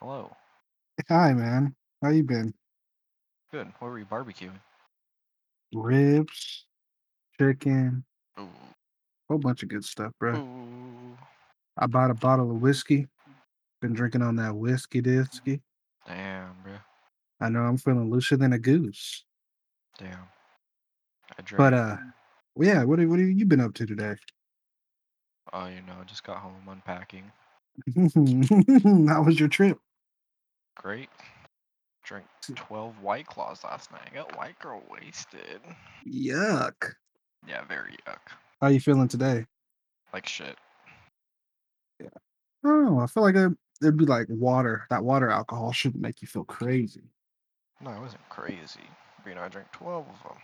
Hello. Hi, man. How you been? Good. What were you barbecuing? Ribs, chicken, Ooh. whole bunch of good stuff, bro. Ooh. I bought a bottle of whiskey. Been drinking on that whiskey disky. Damn, bro. I know I'm feeling looser than a goose. Damn. I drank. But uh, yeah. What have, what have you been up to today? Oh, you know, just got home unpacking. How was your trip? Great. Drank hmm. 12 White Claws last night. I got white girl wasted. Yuck. Yeah, very yuck. How you feeling today? Like shit. Yeah. Oh, I feel like it, it'd be like water. That water alcohol shouldn't make you feel crazy. No, it wasn't crazy. You know, I drank 12 of them.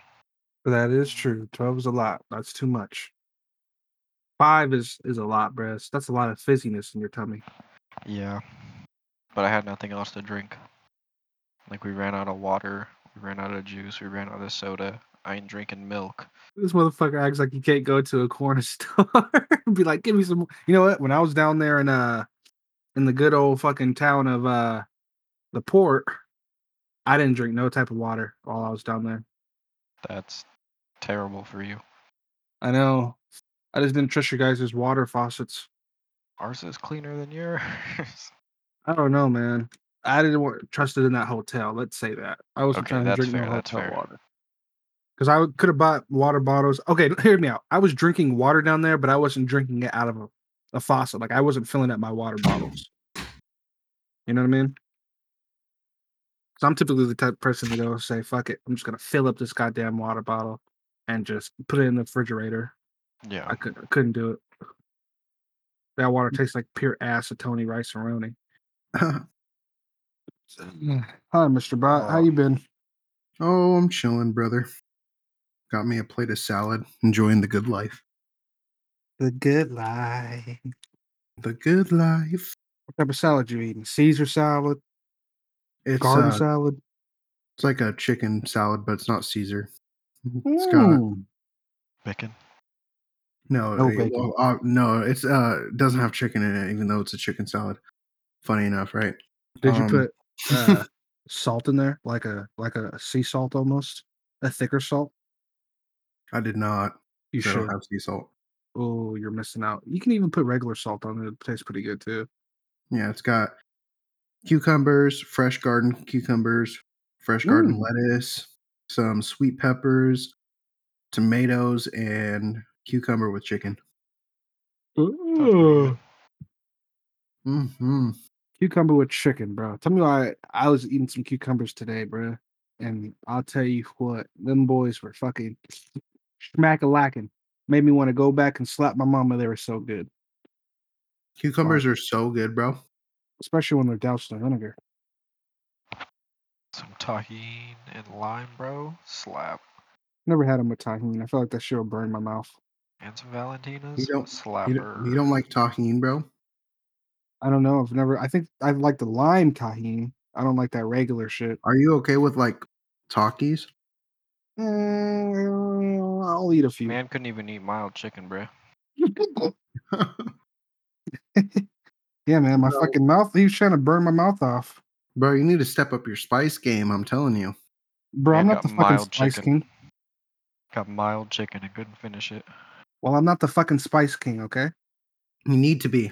But that is true. Twelve is a lot. That's too much. Five is is a lot, bro. That's a lot of fizziness in your tummy. Yeah. But I had nothing else to drink. Like, we ran out of water. We ran out of juice. We ran out of soda. I ain't drinking milk. This motherfucker acts like you can't go to a corner store and be like, "Give me some." You know what? When I was down there in uh in the good old fucking town of uh the port, I didn't drink no type of water while I was down there. That's terrible for you. I know. I just didn't trust your guys' water faucets. Ours is cleaner than yours. I don't know, man. I didn't want trust it in that hotel. Let's say that. I wasn't Okay, trying to that's drink no fair, that's hotel fair. water. Because I could have bought water bottles. Okay, hear me out. I was drinking water down there, but I wasn't drinking it out of a, a faucet. Like I wasn't filling up my water bottles. You know what I mean? So I'm typically the type of person to go say, "Fuck it, I'm just gonna fill up this goddamn water bottle and just put it in the refrigerator." yeah. I could I couldn't do it. That water tastes like pure acetone rice and roni. Hi, Mr. Bot. How you been? Oh, I'm chilling, brother. Got me a plate of salad, enjoying the good life. The good life. The good life. What type of salad you eating? Caesar salad, It's garden uh, salad. it's like a chicken salad, but it's not Caesar. It's got Mm. Bacon. no, No eh, bacon. well, uh, no. It's uh, doesn't have chicken in it, even though it's a chicken salad. Funny enough, right? Did you Um, put uh, salt in there, like a like a sea salt almost, a thicker salt? I did not. You I should. have sea salt. Oh, you're missing out. You can even put regular salt on it. It tastes pretty good too. Yeah, it's got cucumbers, fresh garden cucumbers, fresh garden Mm. lettuce, some sweet peppers, tomatoes, and cucumber with chicken. Sounds pretty good. hmm Cucumber with chicken, bro. Tell me why I was eating some cucumbers today, bro. And I'll tell you what, them boys were fucking smack a lacking. Made me want to go back and slap my mama. They were so good, Cucumbers are so good, bro. especially when they're doused in vinegar. Some Tajín and lime, bro. Slap. Never had them with tahini. I feel like that shit will burn my mouth. And some Valentinas. You don't- Slapper. You don't, you don't like Tajín, bro? I don't know. I've never. I think I like the lime tahini. I don't like that regular shit. Are you okay with like Takis? Mm, I'll eat a few. Man couldn't even eat mild chicken, bro. yeah, man. My No. fucking mouth. He was trying to burn my mouth off. bro, you need to step up your spice game. I'm telling you. Bro, I'm not the fucking spice chicken. king. Got mild chicken and couldn't finish it. Well, I'm not the fucking spice king. Okay, You need to be.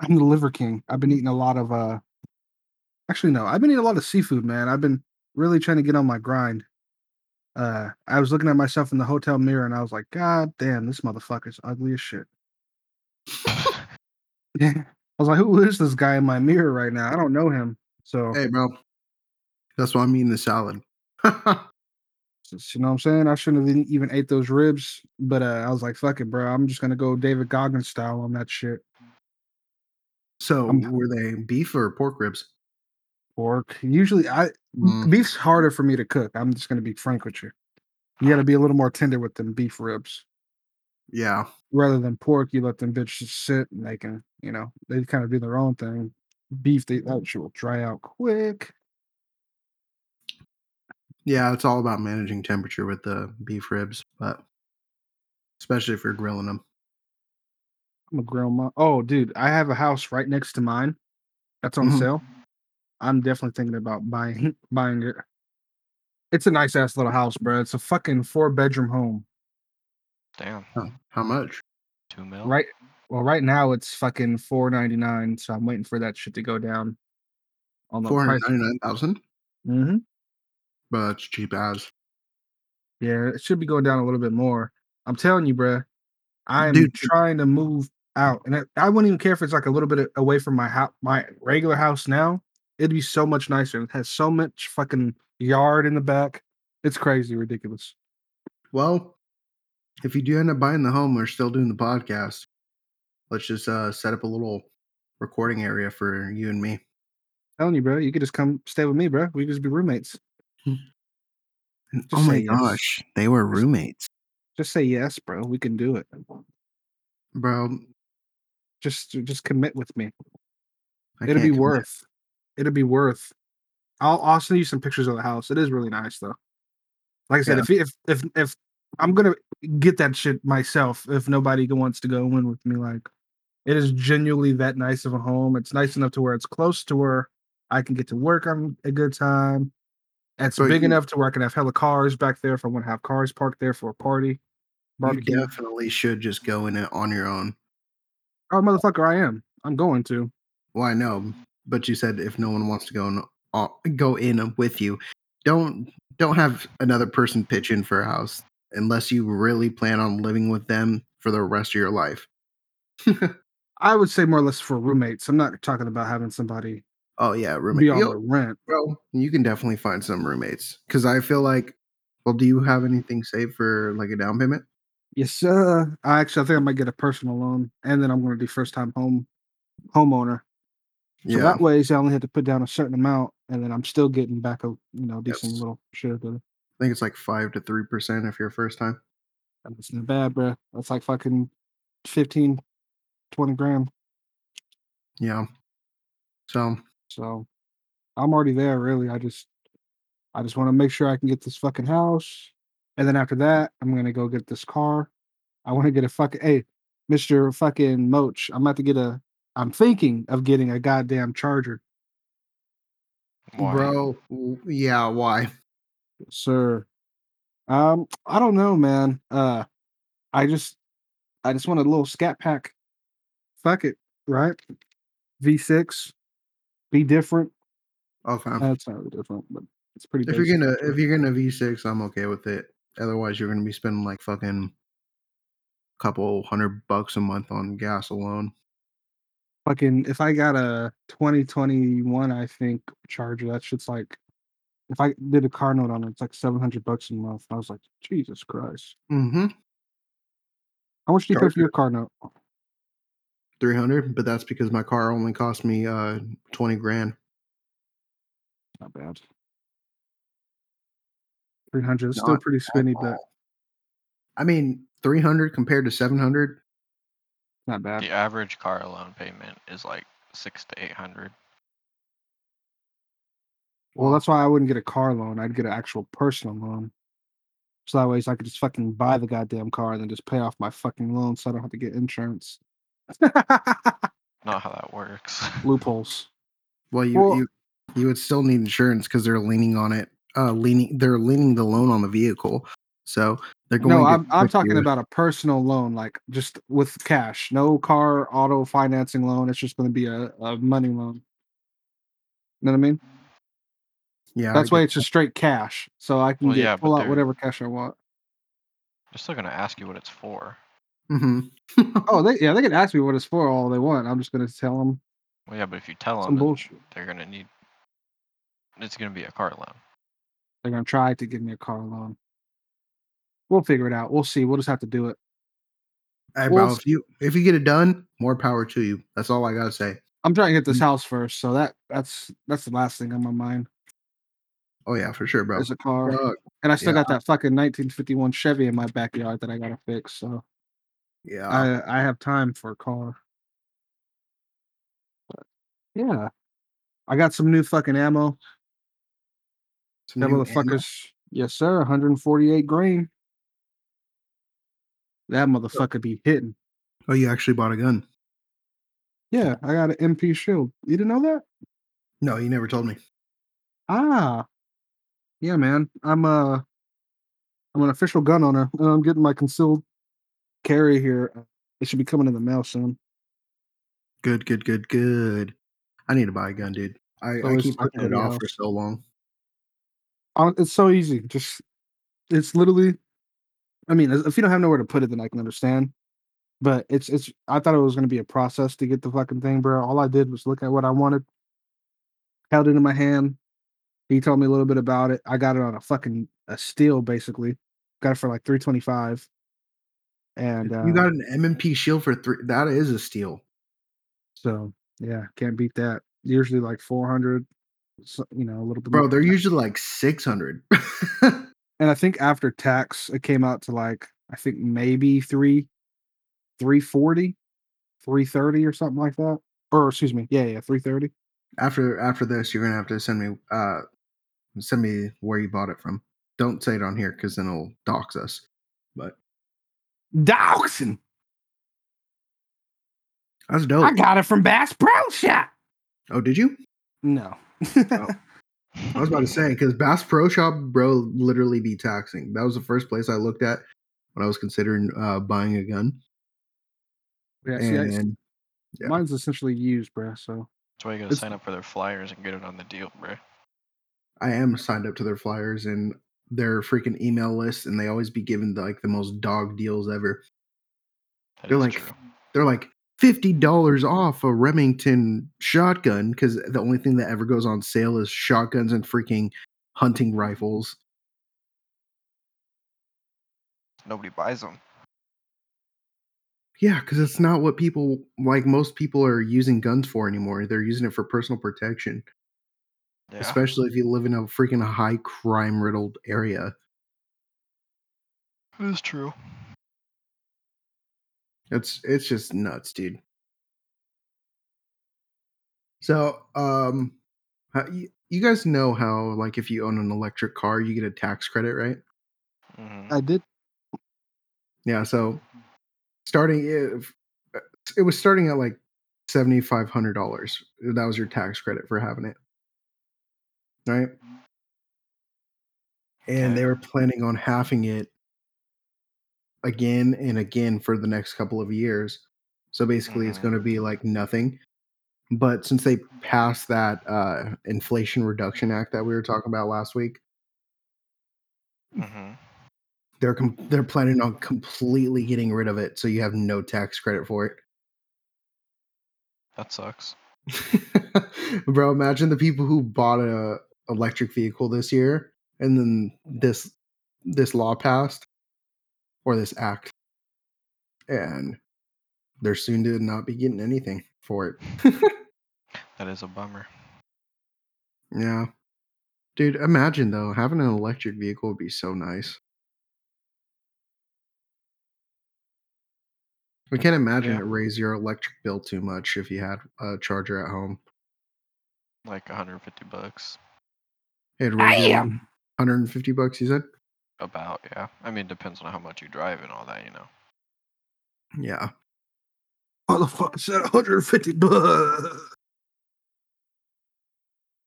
I'm the liver king. I've been eating a lot of. uh Actually, no. I've been eating a lot of seafood, man. I've been really trying to get on my grind. Uh, I was looking at myself in the hotel mirror and I was like, God damn, this motherfucker's ugly as shit. Yeah. I was like, who is this guy in my mirror right now? I don't know him. So, Hey, bro. That's why I'm eating the salad. you know what I'm saying? I shouldn't have even- ate those ribs, but uh, I was like, fuck it, bro. I'm just gonna go David Goggins style on that shit. So, I'm- were they beef or pork ribs? Pork. Usually, I Mm. beef's harder for me to cook. I'm just gonna be frank with you. You got to be a little more tender with them beef ribs. Yeah. Rather than pork, you let them bitches sit and they can, you know, they kind of do their own thing. Beef, they that shit will dry out quick. Yeah, it's all about managing temperature with the beef ribs, but especially if you're grilling them. I'm a grill my. Oh, dude, I have a house right next to mine, That's on Mhm. sale. I'm definitely thinking about buying buying it. It's a nice ass little house, bro. It's a fucking four bedroom home. Damn. Huh, How much? Two mil. Right. Well, right now it's fucking four ninety nine, so I'm waiting for that shit to go down. On the Four hundred price. ninety nine thousand. hmm But that's cheap as. Yeah, it should be going down a little bit more. I'm telling you, bruh. I'm Dude. trying to move out, and I, I wouldn't even care if it's like a little bit away from my house, my regular house. Now it'd be so much nicer. It has so much fucking yard in the back. It's crazy, ridiculous. Well, if you do end up buying the home, we're still doing the podcast. Let's just uh, set up a little recording area for you and me. telling you, bro. You could just come stay with me, bro. We could just be roommates. Just oh my yes. gosh, they were roommates, Just say yes, bro. We can do it. bro. Just uh, just commit with me. I It'll be commit. worth. It'll be worth. I'll I'll send you some pictures of the house. It is really nice though. Like I said, Yeah. if if if if I'm gonna get that shit myself, if nobody wants to go in with me, like it is genuinely that nice of a home. It's nice enough to where it's close to where I can get to work on a good time. It's So big you- enough to where I can have hella cars back there if I want to have cars parked there for a party. You definitely should just go in it on your own. Oh motherfucker, I am. I'm going to. Well, I know, but you said if no one wants to go in, uh, go in with you, don't don't have another person pitch in for a house unless you really plan on living with them for the rest of your life. I would say more or less for roommates. I'm not talking about having somebody Oh yeah, roommate. be on the rent. Well, you can definitely find some roommates because I feel like. Well, do you have anything saved for like a down payment? Yes, sir. I actually I think I might get a personal loan, and then I'm going to do first time home homeowner. So yeah, that way, I only had to put down a certain amount, and then I'm still getting back a you know decent Yes. little share of it. I think it's like five to three percent if you're first time. That's not bad, bro. That's like fucking 15, 20 grand. Yeah. So um So I'm already there. Really, I just I just want to make sure I can get this fucking house, and then after that, I'm gonna go get this car. I want to get a fucking hey, Mister fucking Moach. I'm about to get a. I'm thinking of getting a goddamn charger, Why? bro, yeah, why? sir. Um, I don't know, man. Uh, I just, I just want a little scat pack. Fuck it, right? V6, be different. Okay. That's not really different, but it's pretty. Different. If you're gonna if you're gonna V6, I'm okay with it. Otherwise, you're gonna be spending like fucking couple hundred bucks a month on gas alone. fucking if I got a 2021, I think charger, that shit's like if I did a car note on it, it's like 700 bucks a month. I was like, Jesus Christ. Mm-hmm. How much do you pay for your car note? Three hundred, but that's because my car only cost me uh twenty grand. Not bad. 300 is still pretty at spinny, but. I mean, three hundred compared to seven hundred. not bad. The average car loan payment is like six to eight hundred. Well, that's why I wouldn't get a car loan. I'd get an actual personal loan. So that way, so I could just fucking buy the goddamn car and then just pay off my fucking loan, so I don't have to get insurance. Not how that works. Loopholes. Well, you Well- you you would still need insurance because they're leaning on it. Uh, leaning they're leaning the loan on the vehicle, so they're going. No, to I'm I'm talking your- about a personal loan, like just with cash, no car auto financing loan. It's just going to be a, a money loan. You know what I mean? Yeah, That's I why get it's just straight cash, so I can Well, get yeah, pull out they're- whatever cash I want. They're still gonna ask you what it's for. Mm-hmm. Oh, they yeah, they can ask me what it's for all they want. I'm just going to tell them Well, yeah, but if you tell them, bullshit. they're gonna need. It's gonna be a car loan. They're to try to give me a car loan. We'll figure it out. We'll see. We'll just have to do it. Hey, Well, bro, s- if you if you get it done, more power to you. That's all I gotta say. I'm trying to get this Mm. house first, so that that's that's the last thing on my mind Oh yeah, for sure, bro. is a car. Fuck, And I still yeah. got that fucking 1951 Chevy in my backyard that I gotta fix. So yeah, I I have time for a car. But yeah, I got some new fucking ammo. Some That motherfuckers, yes sir, 148 grain. That motherfucker be hitting. Oh, you actually bought a gun. Yeah, I got an MP shield. You didn't know that? No, you never told me. Ah, yeah, man. I'm uh, I'm an official gun owner, and I'm getting my concealed carry here. It should be coming in the mail soon. Good, good, good, good. I need to buy a gun, dude. I, So I keep putting it off for so long. Uh, It's so easy. Just it's literally. I mean, if you don't have nowhere to put it, then I can understand. But it's it's. I thought it was going to be a process to get the fucking thing, bro. All I did was look at what I wanted, held it in my hand. He told me a little bit about it. I got it on a fucking a steal, basically. Got it for like three twenty five. And uh, you got an M&P shield for three. That is a steal. so yeah, can't beat that. Usually like four hundred, so, you know, a little bit. Bro, they're usually like 600. and I think after tax, it came out to like I think maybe three, three forty, three thirty or something like that. Or excuse me, yeah, yeah, three thirty. after after this, you're gonna have to send me uh send me where you bought it from. Don't say it on here because then it'll dox us. But Dawson, that's dope. I got it from Bass Pro Shop. oh, did you? No, I was about to say because Bass Pro Shop, bro, literally be taxing. That was the first place I looked at when I was considering uh buying a gun. yeah, see, I- And yeah. mine's essentially used, bro. So That's why you gotta It's- sign up for their flyers and get it on the deal, bro. I am signed up to their flyers and their freaking email list, and they always be giving the, like the most dog deals ever. That They're is like true. they're like fifty dollars off a Remington shotgun because the only thing that ever goes on sale is shotguns and freaking hunting rifles. Nobody buys them. Yeah, because it's not what people like. Most people are using guns for anymore. They're using it for personal protection, Yeah. especially if you live in a freaking high crime riddled area. It is true. It's it's just nuts, dude. So, um, how, you, you guys know how like if you own an electric car, you get a tax credit, right? hmm I did. Yeah. So, starting if it was starting at like seventy five hundred dollars, that was your tax credit for having it, right? And they were planning on halving it again and again for the next couple of years. So basically, it's Mhm. going to be like nothing. But since they passed that uh, Inflation Reduction Act that we were talking about last week, hmm they're com- they're planning on completely getting rid of it, so you have no tax credit for it. That sucks. Bro, imagine the people who bought a electric vehicle this year, and then this this law passed or this act, and they're soon to not be getting anything for it. That is a bummer. Yeah. Dude, imagine though, having an electric vehicle would be so nice. I can't imagine Yeah. it raise your electric bill too much if you had a charger at home. Like 150 bucks. It'd raise you Damn. 150 bucks, you said? About, yeah. I mean, depends on how much you drive and all that, you know. Yeah. Motherfucker said 150 bucks.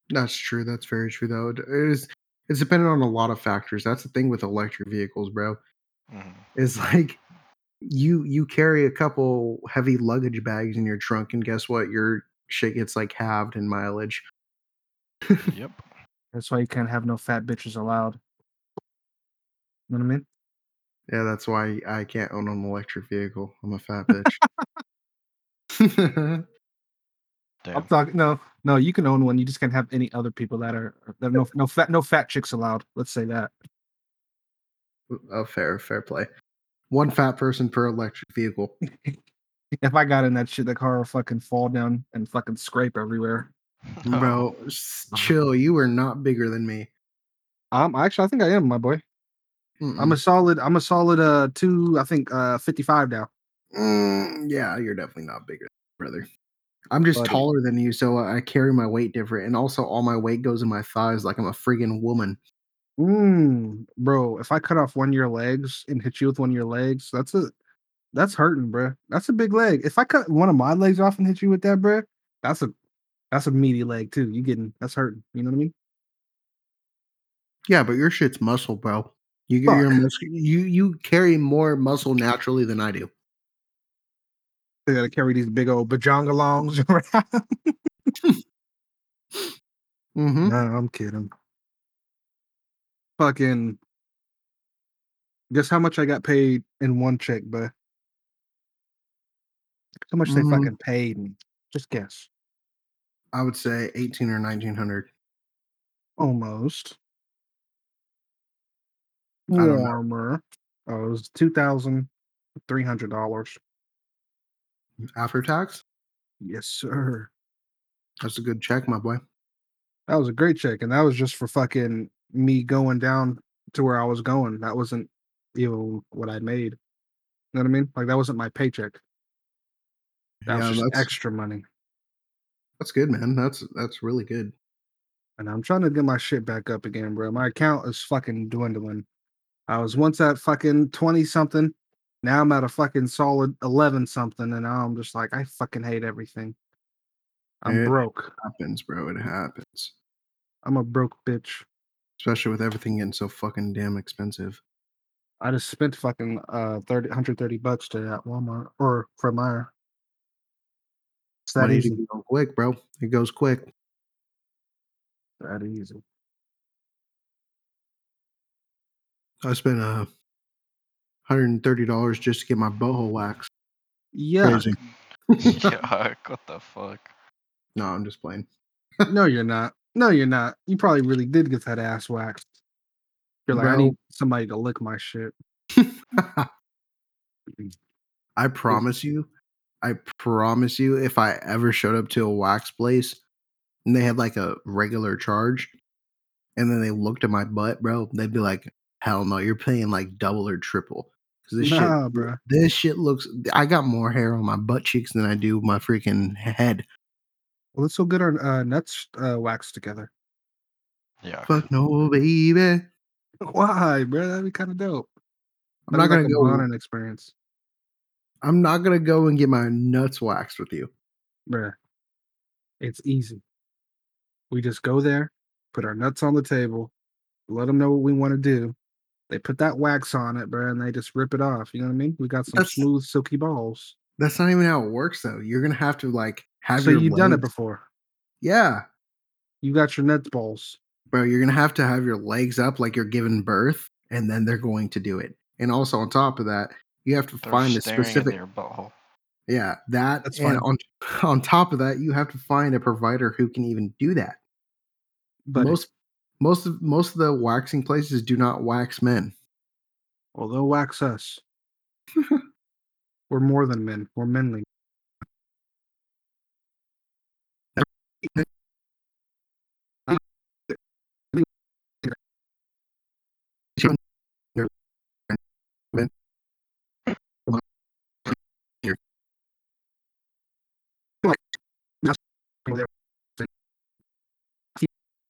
That's true. That's very true though. It is it's dependent on a lot of factors. That's the thing with electric vehicles, bro. hmm Is like you you carry a couple heavy luggage bags in your trunk and guess what? Your shit gets like halved in mileage. Yep. That's why you can't have no fat bitches allowed. You know what I mean? Yeah, that's why I can't own an electric vehicle. I'm a fat bitch. Damn. I'm talking. No, no, you can own one. You just can't have any other people that are that are no no fat no fat chicks allowed. Let's say that. oh, fair, fair play. One fat person per electric vehicle. If I got in that shit, the car will fucking fall down and fucking scrape everywhere. Bro, chill. You are not bigger than me. Um, actually, I think I am, my boy. I'm a solid. I'm a solid. Uh, two. I think uh, 55 now. Mm, yeah, you're definitely not bigger, brother. I'm just Buddy. taller than you, so I carry my weight different, and also all my weight goes in my thighs like I'm a friggin' woman. Mm, bro, if I cut off one of your legs and hit you with one of your legs, that's a that's hurting, bro. That's a big leg. If I cut one of my legs off and hit you with that, bro, that's a That's a meaty leg too. You getting that's hurting. You know what I mean? Yeah, but your shit's muscle, bro. You get your. You you carry more muscle naturally than I do. They gotta carry these big old bajongalongs around. Mm-hmm. No, I'm kidding. Fucking guess how much I got paid in one check, but how much they Mm. fucking paid me. Just guess. I would say eighteen or nineteen hundred. Almost. I don't. Warmer. Oh, it was two thousand three hundred dollars. Mm, after tax, Yes, sir. that's a good check, my boy. That was a great check, and that was just for fucking me going down to where I was going. That wasn't even what I made. You know what I mean? Like that wasn't my paycheck. That yeah, was that's extra money. that's good, man. That's that's really good. And I'm trying to get my shit back up again, bro. My account is fucking dwindling. I was once at fucking 20 something. Now I'm at a fucking solid 11 something. And now I'm just like, I fucking hate everything. I'm Yeah. broke. happens, bro. It happens. I'm a broke bitch. Especially with everything getting so fucking damn expensive. I just spent fucking uh 30, 130 bucks today at Walmart or from Meijer. It's that Money easy. to go quick, bro. It goes quick. That easy. I spent uh hundred and thirty dollars just to get my boho waxed. Yeah. Crazy. Yuck, what the fuck? No, I'm just playing. no, you're not. No, you're not. You probably really did get that ass waxed. You're like, I need somebody to lick my shit. I promise you, I promise you, if I ever showed up to a wax place and they had like a regular charge and then they looked at my butt, bro, they'd be like, hell no, you're paying like double or triple. Because this Nah, shit, bruh. this shit looks, I got more hair on my butt cheeks than I do my freaking head. Well, let's go get our uh, nuts uh, waxed together. Yeah. Fuck no, baby. Why, bro? That'd be kind of dope. I'm That'd not gonna like a go. bonding experience, I'm not gonna go and get my nuts waxed with you. bro. It's easy. We just go there, put our nuts on the table, let them know what we want to do. They put that wax on it, bruh, and they just rip it off. You know what I mean? We got some That's- smooth, silky balls. That's not even how it works, though. You're gonna have to like have So your you've done it before. Yeah, You got your nuts balls. bro. You're gonna have to have your legs up like you're giving birth, and then they're going to do it. And also on top of that, you have to They're find a specific. in butthole. Yeah, that. That's and fine. on on top of that, you have to find a provider who can even do that. But most most of most of the waxing places do not wax men. well, they'll wax us. We're more than men. We're manly.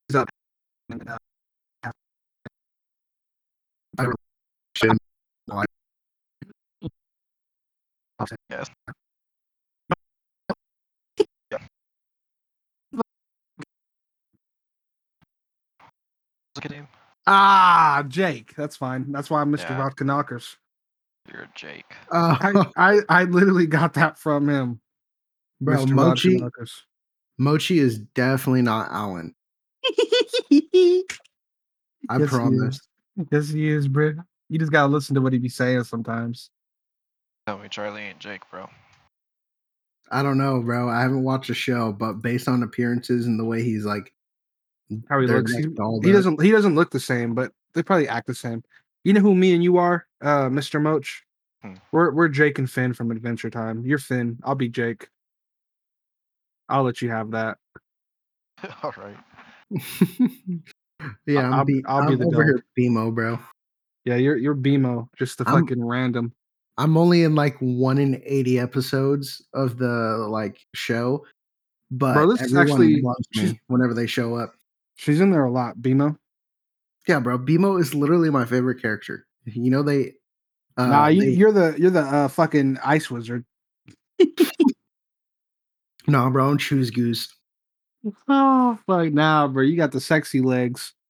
He's up. Yes. Look at him. Ah, Jake. That's fine. That's why I'm Mr. Yeah. Vodka Knockers. You're a Jake. Uh, I, I I literally got that from him. bro, Mr. Mochi Vodka Knockers. Mochi is definitely not Alan. I Yes, promise. is. Yes, he is, bro. You just gotta listen to what he be saying sometimes. Tell me Charlie ain't Jake, bro. I don't know, bro. I haven't watched the show, but based on appearances and the way he's like, How he looks. He, he doesn't he doesn't look the same, but they probably act the same. You know who me and you are, uh, Mr. Moch? Hmm. We're we're Jake and Finn from Adventure Time. You're Finn. I'll be Jake. I'll let you have that. All right. yeah, I'm, I'll- be, I'll be I'm the over dog. here, BMO, bro. Yeah, you're you're BMO, just the I'm- fucking random. I'm only in like one in eighty episodes of the like show, but Bro, this is everyone actually- loves me whenever they show up. She's in there a lot, BMO. Yeah, bro. BMO is literally my favorite character. You know they. Uh, nah, you, they- you're the you're the uh, fucking ice wizard. no, bro. I'm choose goose. Oh fuck now, bro. You got the sexy legs.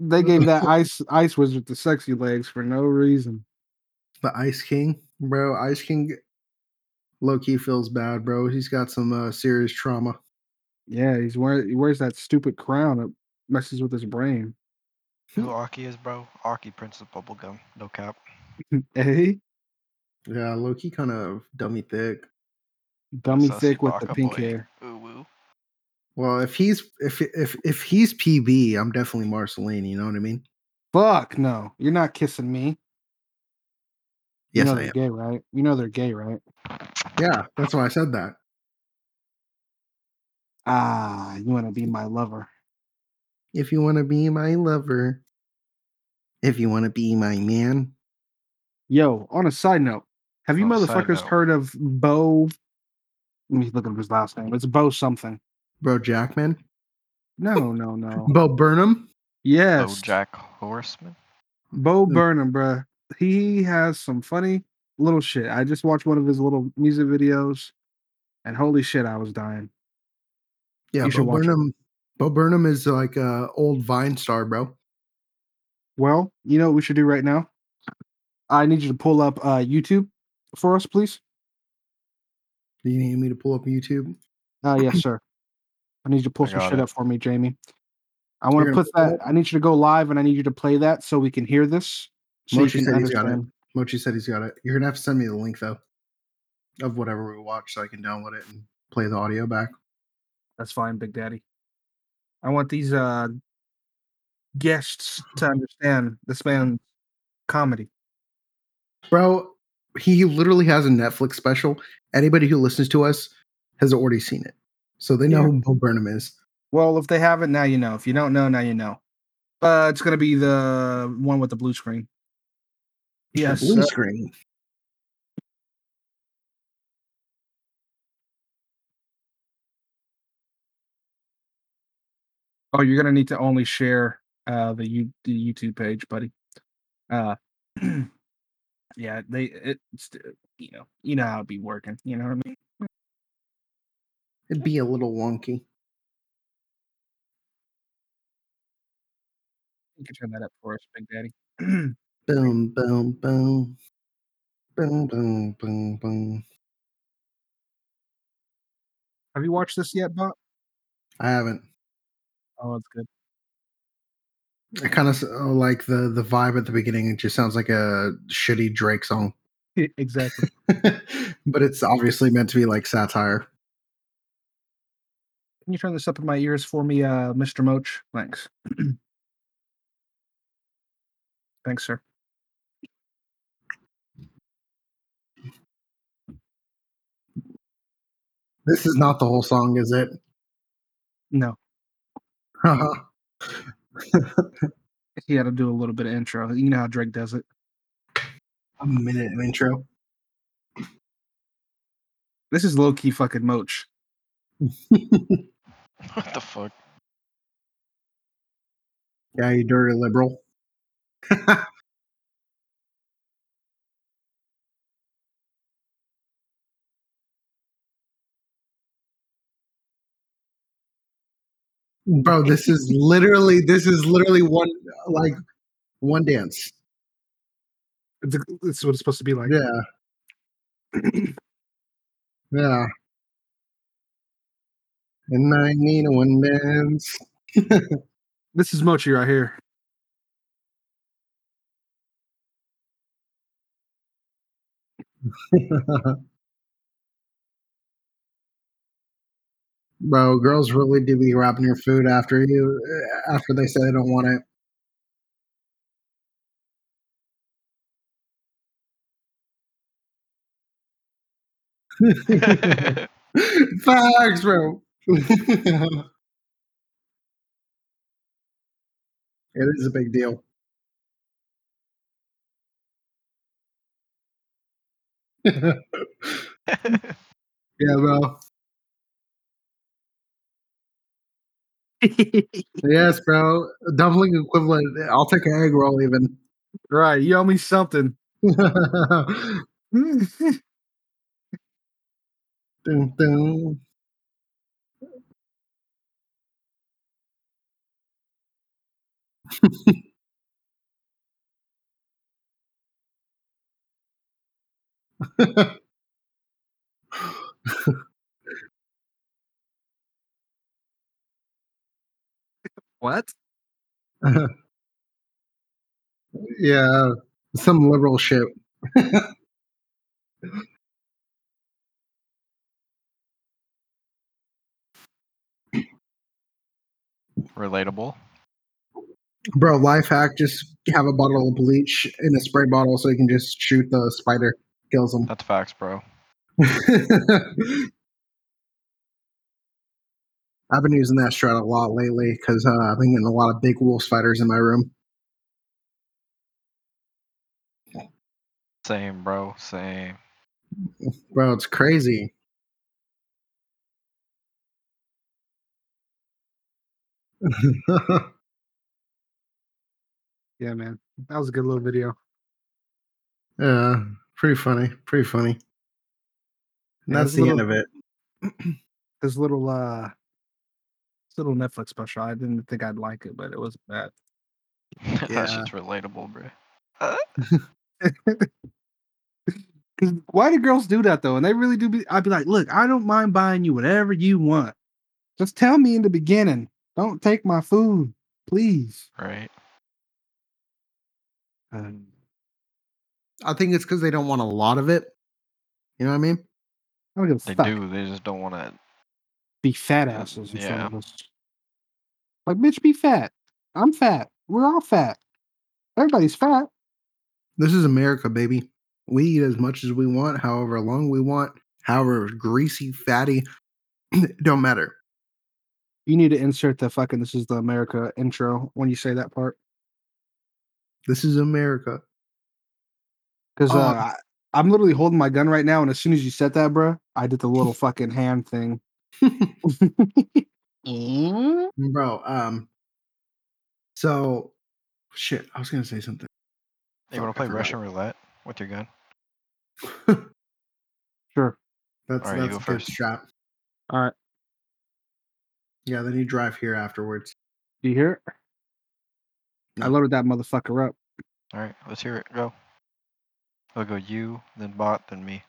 They gave that ice ice wizard the sexy legs for no reason. the Ice King, bro. Ice King low key feels bad, bro. He's got some uh, serious trauma. Yeah, he's wearing he wears that stupid crown that messes with his brain. Who Aki is, bro? Aki Prince of Bubblegum. No cap. hey, Yeah, low key kind of dummy thick. dummy Sussy thick with the pink boy. hair. Ooh woo. Well, if he's if if if he's PB, I'm definitely Marceline. You know what I mean? Fuck no, you're not kissing me. You Yes, know I they're am. gay, right? You know they're gay, right? Yeah, that's why I said that. Ah, you want to be my lover? If you want to be my lover, if you want to be my man, Yo, on a side note, have you On motherfuckers heard of Bo? Let me look up his last name. It's Bo something. Bro, Jackman, No, no, no. Bo Burnham. yes, Oh, Jack Horseman. Bo. Burnham, bruh. He has some funny little shit. I just watched one of his little music videos, and holy shit, I was dying. Yeah, You Bo should watch it. Burnham. Bo Burnham is like a old Vine star, bro. Well, you know what we should do right now? I need you to pull up uh, YouTube for us, please. Do you need me to pull up YouTube? Uh, yes, sir. I need you to pull I some shit it. up for me, Jamie. I want to put that. I need you to go live, and I need you to play that so we can hear this. So Mochi you can said he's got it. Mochi said he's got it. You're gonna have to send me the link though, of whatever we watch, so I can download it and play the audio back. That's fine, Big Daddy. I want these uh guests to understand this man's comedy. Bro, he literally has a Netflix special. Anybody who listens to us has already seen it, so they know Yeah. who Bo Burnham is. Well, if they haven't, now you know. If you don't know, now you know. Uh, it's gonna be the one with the blue screen. Yes. blue uh, screen. oh, you're gonna need to only share uh the you the YouTube page, buddy. Uh, yeah, they it's you know you know how it be working. You know what I mean? It'd be a little wonky. You can turn that up for us, Big Daddy. Boom, boom, boom, boom, boom, boom, boom. Have you watched this yet, Bob? I haven't. Oh, that's good. I kind of oh, like the the vibe at the beginning. It just sounds like a shitty Drake song, exactly. but it's obviously meant to be like satire. Can you turn this up in my ears for me, uh, Mr. Moach? Thanks. Thanks, sir. This is not the whole song, is it? No, he had to do a little bit of intro. You know how Drake does it. A minute of intro. This is low key fucking Moach. What the fuck? Yeah, you dirty liberal. Bro, this is literally this is literally one like one dance. It's, it's what it's supposed to be like. Yeah. Yeah. And I need a one dance. This is Mochi right here. Bro, girls really do be grabbing your food after you uh, after they say they don't want it. Facts, bro. it is a big deal. yeah, bro. Yes, bro. Dumpling equivalent. I'll take an egg roll even. right. You owe me something. Dun, dun. What? yeah, some liberal shit. Relatable. Bro, life hack: just have a bottle of bleach in a spray bottle so you can just shoot the spider, kills them. That's facts, bro. I've been using that strat a lot lately because uh, I've been getting a lot of big wolf spiders in my room. Same, bro. Same. Bro, it's crazy. Yeah, man. That was a good little video. yeah, pretty funny. Pretty funny. And Yeah, that's the little- end of it. This little uh this little Netflix special. I didn't think I'd like it, but it was bad. that Yeah. shit's relatable, bro. Cause why do girls do that though? And they really do be I'd be like, look, I don't mind buying you whatever you want. Just tell me in the beginning. Don't take my food, please. Right. Um, I think it's because they don't want a lot of it. You know what I mean? I don't give a They fuck. do. They just don't want to. Be fat asses in front Yeah. of us. Like, bitch, be fat. I'm fat. We're all fat. Everybody's fat. This is America, baby. We eat as much as we want, however long we want, however greasy, fatty. don't matter. You need to insert the fucking this is the America intro when you say that part. This is America. Because Oh. uh, I, I'm literally holding my gun right now, and as soon as you said that, bro, I did the little fucking hand thing. Bro, um, so shit, I was gonna say something. You want to play. Russian roulette with your gun? Sure. That's All right, you that's go a good first. strap. All right. Yeah, then you drive here afterwards. Do you hear it? I loaded that motherfucker up. All right, let's hear it. Go. I'll go you, then bot, then me.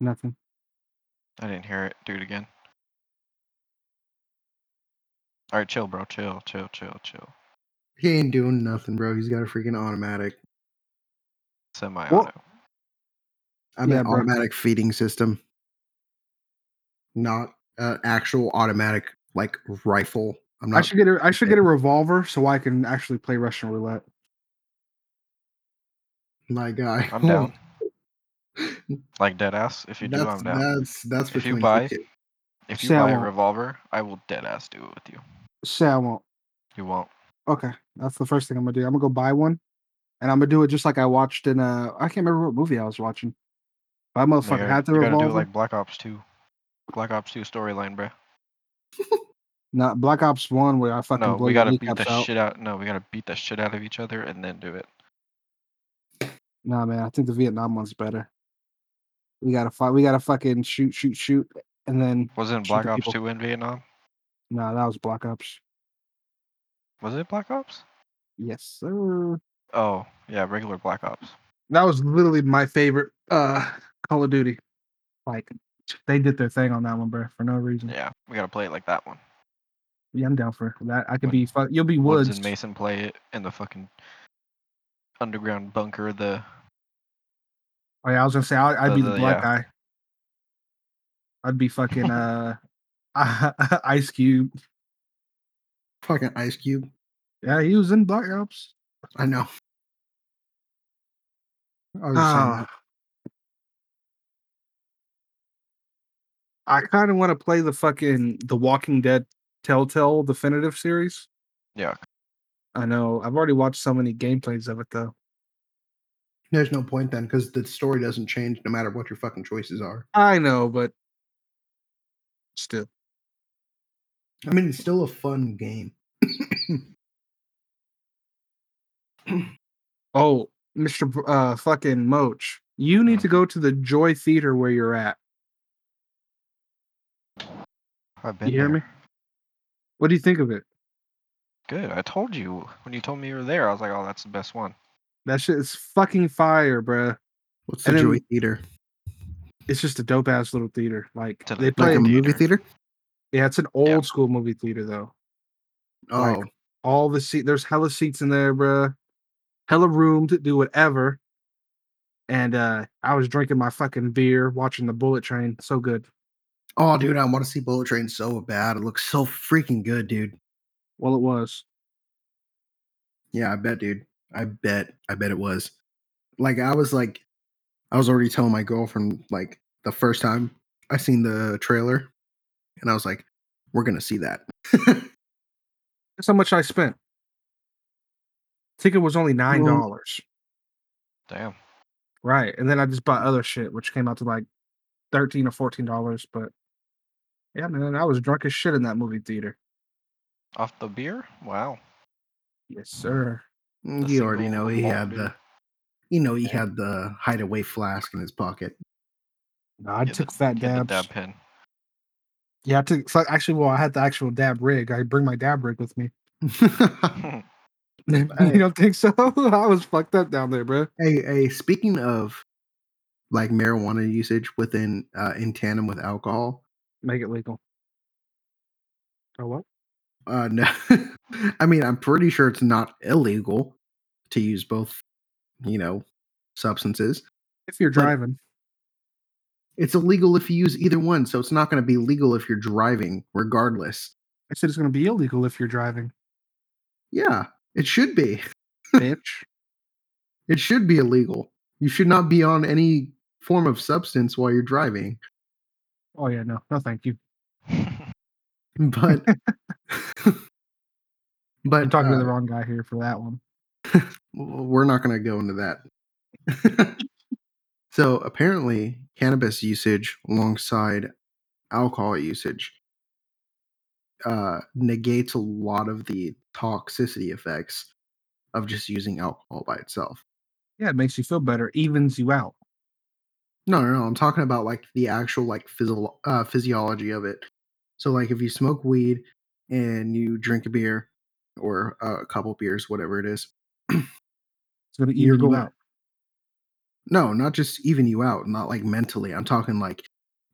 Nothing. I didn't hear it. Do it again. All right, chill, bro. Chill, chill, chill, chill. He ain't doing nothing, bro. He's got a freaking automatic. Semi-auto. I Yeah, mean, bro. automatic feeding system, not uh, actual automatic like rifle. I'm I should get a I should get a revolver so I can actually play Russian roulette. my guy. I'm down. Like dead ass. If you do, that's I'm down. that's that's If you buy- two. If you Say buy a revolver, I will dead ass do it with you. Say I won't. You won't. Okay, that's the first thing I'm gonna do. I'm gonna go buy one, and I'm gonna do it just like I watched in uh I can't remember what movie I was watching. But You motherfucker gotta, had the you gotta do it like Black Ops 2. Black Ops 2 storyline, bro. Not Black Ops One where I fucking No, blow we gotta beat the out. shit out. No, we gotta beat the shit out of each other and then do it. Nah, man, I think the Vietnam one's better. We gotta fight. We gotta fucking shoot, shoot, shoot, and then Wasn't Black the Ops people. 2 in Vietnam? nah, that was Black Ops. Was it Black Ops? Yes, sir. Oh, yeah, regular Black Ops. That was literally my favorite uh Call of Duty. Like they did their thing on that one, bro, for no reason. Yeah, Yeah, we gotta play it like that one. I'm down for that. I could When be. Fu- you'll be Woods, Woods. and Mason play it in the fucking underground bunker. The Oh yeah, I was gonna say I, I'd The- be the the- black yeah. guy. I'd be fucking uh Ice Cube. Fucking Ice Cube. Yeah, he was in Black Ops. I know. I was just saying Ah. I kind of want to play the fucking The Walking Dead Telltale Definitive series. yeah, I know. I've already watched so many gameplays of it though. There's no point then because the story doesn't change no matter what your fucking choices are. I know, but still. I mean, it's still a fun game. Oh, Mr. B- Uh, fucking Moach, you need to go to the Joy Theater where you're at. I've been You hear there. me? What do you think of it? Good. I told you when you told me you were there. I was like, oh, that's the best one. That shit is fucking fire, bruh. What's the And then- Joy Theater? It's just a dope ass little theater. Like It's a- they like play. Like a movie theater. theater? yeah, it's an old school movie theater though. Oh, Like, All the seat. There's hella seats in there, bruh. Hella room to do whatever. And uh I was drinking my fucking beer, watching the bullet train. So good. Oh, dude, I want to see Bullet Train so bad. It looks so freaking good, dude. Well, it was. Yeah, I bet, dude. I bet. I bet it was. Like I was like, I was already telling my girlfriend like the first time I seen the trailer, and I was like, we're gonna see that. That's how much I spent. Ticket was only nine Well- dollars. Damn. Right. And then I just bought other shit, which came out to like thirteen or fourteen dollars. But yeah, man, I was drunk as shit in that movie theater. Off the beer? Wow. Yes, sir. Mm, The you already know he had dude. the, you know, he had the hideaway flask in his pocket. No, I Yeah, took the- fat he had dabs. dab pen. Yeah, I took fuck actually well, I had the actual dab rig. I bring my dab rig with me. Hey. you don't think so? I was fucked up down there, bro. hey, hey, speaking of like marijuana usage within uh, in tandem with alcohol, Make it legal. Oh what? uh, no, I mean, I'm pretty sure it's not illegal to use both, you know, substances. If you're driving. It's illegal if you use either one, so it's not going to be legal if you're driving, regardless. I said it's gonna be illegal if you're driving, Yeah, it should be. bitch. It should be illegal. You should not be on any form of substance while you're driving. Oh yeah, no, no thank you. But, but I'm talking to uh, the wrong guy here for that one. we're not going to go into that. so apparently, cannabis usage alongside alcohol usage uh, negates a lot of the toxicity effects of just using alcohol by itself. Yeah, it makes you feel better, evens you out. No, no, no. I'm talking about like the actual like physio- uh, physiology of it. So like if you smoke weed and you drink a beer or uh, a couple beers, whatever it is, It's gonna even you out. no, not just even you out, not like mentally. I'm talking like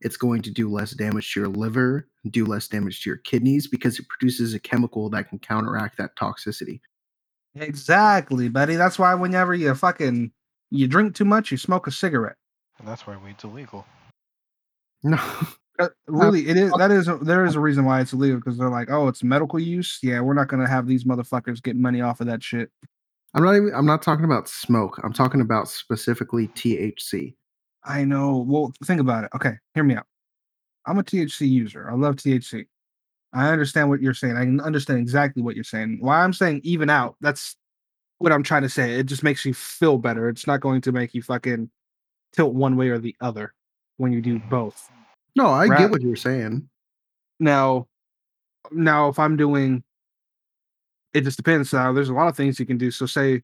it's going to do less damage to your liver, do less damage to your kidneys because it produces a chemical that can counteract that toxicity. Exactly, buddy. That's why whenever you fucking you drink too much, you smoke a cigarette. And that's why weed's illegal. No, Uh, really, it is. That is. A, there is a reason why it's illegal because they're like, oh, it's medical use. Yeah, we're not gonna have these motherfuckers get money off of that shit. I'm not even. I'm not talking about smoke. I'm talking about specifically THC. I know. Well, think about it. Okay, hear me out. I'm a THC user. I love THC. I understand what you're saying. I can understand exactly what you're saying. Why I'm saying even out, that's what I'm trying to say. It just makes you feel better. It's not going to make you fucking tilt one way or the other when you do both. No, I Right. get what you're saying. Now, now if I'm doing, it just depends. Uh, there's a lot of things you can do. So say,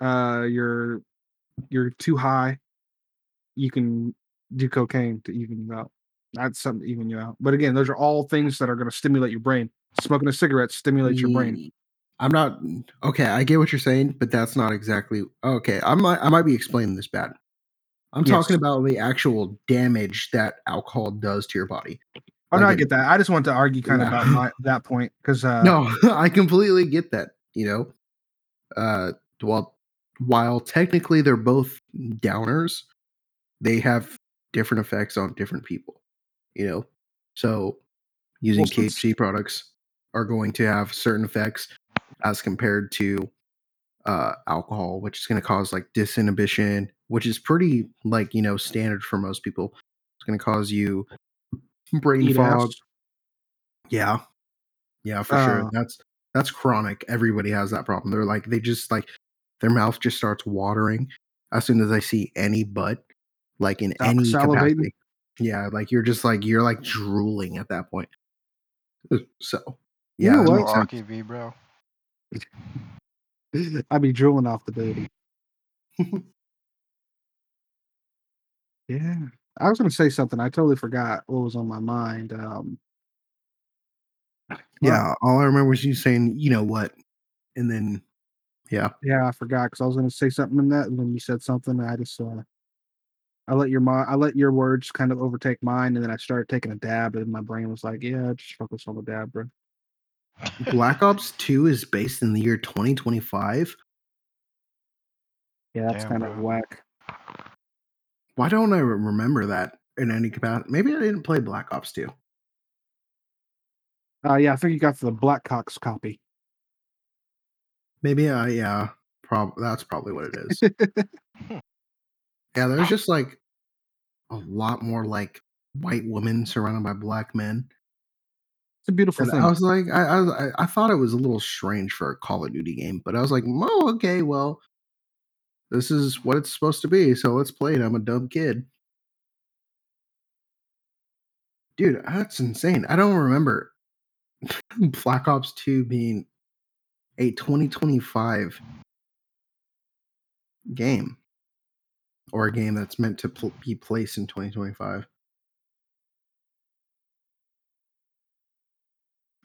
uh, you're you're too high, you can do cocaine to even you out. That's something to even you out. But again, those are all things that are going to stimulate your brain. Smoking a cigarette stimulates your brain. I'm not okay. I get what you're saying, but that's not exactly okay. I might I might be explaining this bad. I'm talking about the actual damage that alcohol does to your body. Oh no, I Like get that. I just want to argue kind of about my, that point because uh, no, I completely get that. You know, uh, well, while technically they're both downers, they have different effects on different people. You know, so using Well, products are going to have certain effects as compared to uh, alcohol, which is going to cause like disinhibition, which is pretty like you know standard for most people. It's going to cause you brain eat fog. ass. Yeah. Yeah, for sure. Uh, That's that's chronic. Everybody has that problem. They're like they just like their mouth just starts watering as soon as they see any butt, like in any salivating? capacity. Yeah, like you're just like you're like drooling at that point. So You yeah, know what? makes V, bro. I'd be drooling off the baby. yeah. I was gonna say something. I totally forgot what was on my mind. Um Yeah, all I remember was you saying, you know what? and then yeah, Yeah, I forgot because I was gonna say something in that, and then you said something. And I just uh, I let your mi- I let your words kind of overtake mine, and then I started taking a dab, and my brain was like, "Yeah, just focus on the dab, bro." Black Ops 2 is based in the year 2025. Yeah, that's Damn, kind of whack. Why don't I remember that in any capacity? Maybe I didn't play Black Ops 2. Uh, yeah, I think you got the Black Blackhawks copy. Maybe I yeah, prob that's probably what it is. yeah, there's just like a lot more like white women surrounded by black men. It's a beautiful And thing. I was like, I, I I I thought it was a little strange for a Call of Duty game, but I was like, oh, okay, well, this is what it's supposed to be, so let's play it. I'm a dumb kid. Dude, that's insane. I don't remember Black Ops 2 being a 2025 game or a game that's meant to pl- be placed in 2025.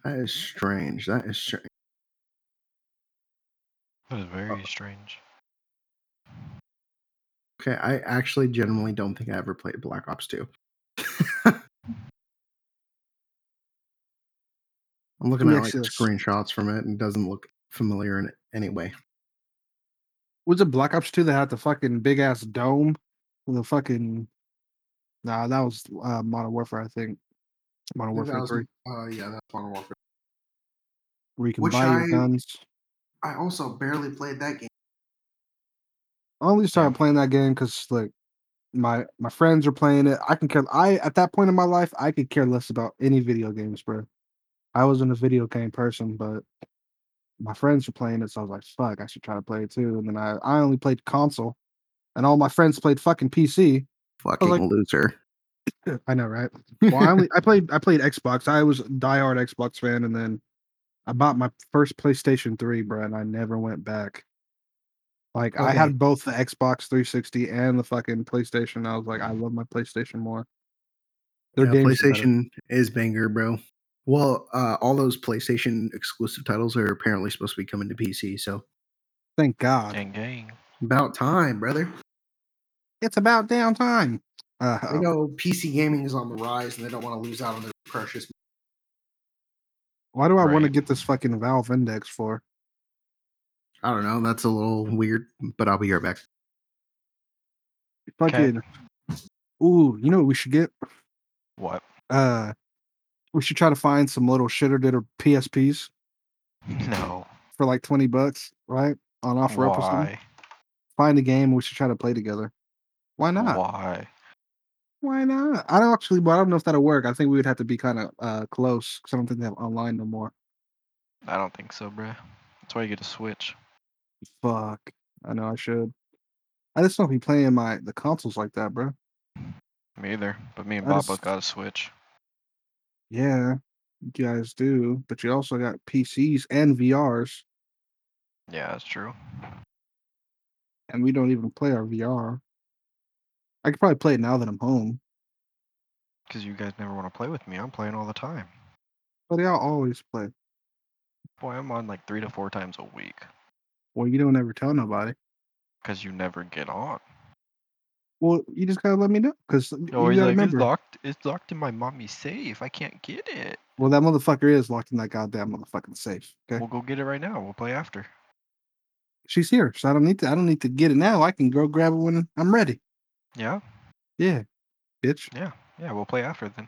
That is strange. That is strange. That is very oh. strange. Okay, I actually genuinely don't think I ever played Black Ops 2. I'm looking at like screenshots from it and it doesn't look familiar in any way. Was it Black Ops 2 that had the fucking big ass dome? with The fucking Nah, that was uh, Modern Warfare, I think. Modern Warfare 3. uh, yeah, that's Modern Warfare. Where you can which buy your I- guns. I also barely played that game. I only started playing that game because like my my friends are playing it. I can care. I at that point in my life, I could care less about any video games, bro. I wasn't a video game person, but my friends were playing it, so I was like, "Fuck, I should try to play it too." And then I I only played console, and all my friends played fucking PC. Fucking like- loser. I know, right? Well, I only I played I played Xbox. I was a diehard Xbox fan, and then I bought my first PlayStation 3, bro, and I never went back. Like I had both the Xbox 360 and the fucking PlayStation. I was like, I love my PlayStation more. Their Yeah, games better. PlayStation is banger, bro. Well, uh, all those PlayStation exclusive titles are apparently supposed to be coming to PC, so Thank God. Gang gang. about time, brother. It's about damn time. Uh, I know PC gaming is on the rise, and they don't want to lose out on their precious. why do I want to get this fucking Valve Index for? I don't know. That's a little weird, but I'll be right back. Fucking. Ooh, you know what we should get? What? Uh, we should try to find some little shitter ditter PSPs No. for like 20 bucks, right? On offer up or something. Why? Find a game we should try to play together. Why not? Why? Why not? I don't actually, but I don't know if that'll work. I think we would have to be kind of uh close because I don't think they have online no more. I don't think so, bruh. That's why you get a Switch. Fuck. I know I should. I just don't be playing my the consoles like that, bro. Me either. But me and I Bob just- both got a Switch. Yeah, you guys do, but you also got PCs and VRs, Yeah, that's true. and we don't even play our VR. I could probably play it now that I'm home, Because you guys never want to play with me. I'm playing all the time. but yeah, I'll always play. Boy, I'm on like three to four times a week. Well, you don't ever tell nobody. Because you never get on. Well, you just gotta let me know because you gotta like, remember. it's locked. It's locked in my mommy's safe. I can't get it. Well, that motherfucker is locked in that goddamn motherfucking safe. Okay. We'll go get it right now. We'll play after. she's here, so I don't need to. I don't need to get it now. I can go grab it when I'm ready. Yeah, Yeah, bitch. yeah, yeah. We'll play after then.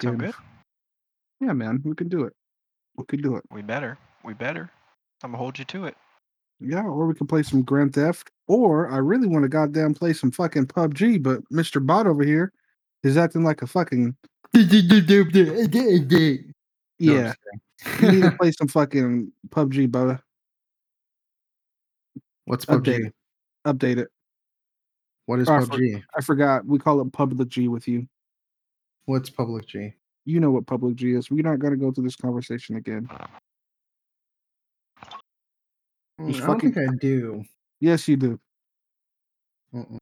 Sound good? yeah, man. We can do it. We could do it. We better. We better. I'm gonna hold you to it. Yeah, or we can play some Grand Theft. Or I really want to goddamn play some fucking PUBG, but Mr. Bot over here is acting like a fucking yeah. just You need to play some fucking PUBG, brother. What's Update PUBG? it. Update it. What is Oh, I for- PUBG? I forgot. We call it Public G with you. What's Public G? You know what Public G is. We're not gonna go through this conversation again. Mm, Just I don't fucking- think I do. Yes, you do. Mm-mm.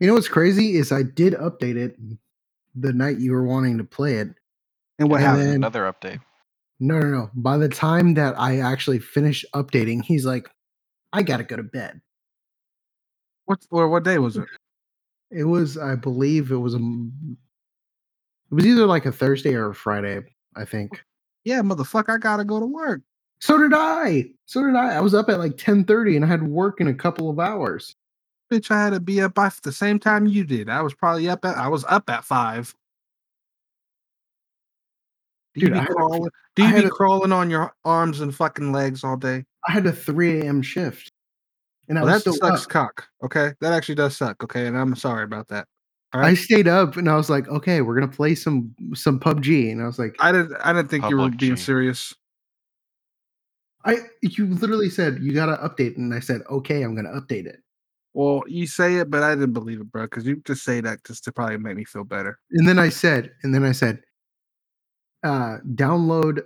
You know what's crazy is I did update it the night you were wanting to play it. And what Yeah, happened? man. Another update. No, no, no. By the time that I actually finished updating, he's like, I gotta go to bed. What or what day was it? It was, I believe, it was a, m- it was either like a Thursday or a Friday, I think. Yeah, motherfucker, I gotta go to work. So did I. So did I. I was up at like ten thirty, and I had work in a couple of hours. Bitch, I had to be up by the same time you did. I was probably up at I was up at five. Do you Dude, be had a- crawling? Do you be a- crawling on your arms and fucking legs all day? I had a three a.m. shift, and I Well, was that still sucks up. cock. Okay, that actually does suck. Okay, and I'm sorry about that. All I stayed up, and I was like, okay, we're gonna play some some PUBG, and I was like, I didn't. I didn't think you were being serious. I you literally said you gotta update, and I said, okay, I'm gonna update it. Well, you say it, but I didn't believe it, bro. Because you just say that just to probably make me feel better. And then I said, and then I said, uh, download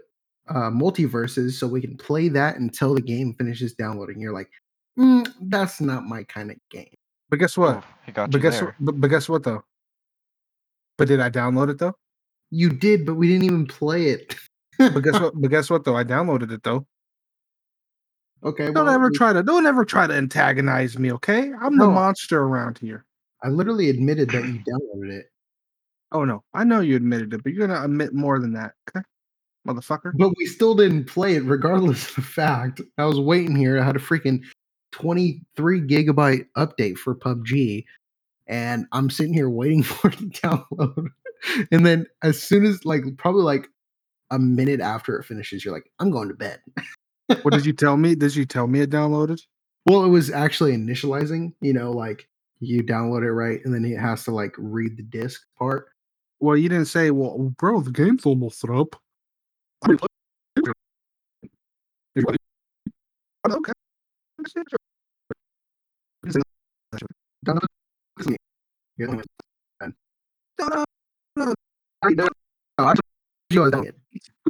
uh, MultiVersus so we can play that until the game finishes downloading. You're like, "Mm, that's not my kind of game. But guess what? Oh, he got but you guess there. what? But, but guess what though? But did I download it though? You did, but we didn't even play it. But guess what? But guess what though? I downloaded it though. Okay, Don't well, ever we- try to. Don't ever try to antagonize me. Okay, I'm the monster around here. I literally admitted that you downloaded it, Oh no, I know you admitted it, but you're gonna admit more than that. Okay, motherfucker. but we still didn't play it, regardless of the fact. I was waiting here. I had a freaking 23 gigabyte update for PUBG, and I'm sitting here waiting for it to download. And then, as soon as, like, probably like a minute after it finishes, you're like, I'm going to bed. What did you tell me? Did you tell me it downloaded? Well, it was actually initializing, you know, like you download it right, and then it has to like read the disk part. Well, you didn't say. Well, bro, the game's almost up. Okay. Don't You're the one who's done. I already done it. No, I told you I was doing it.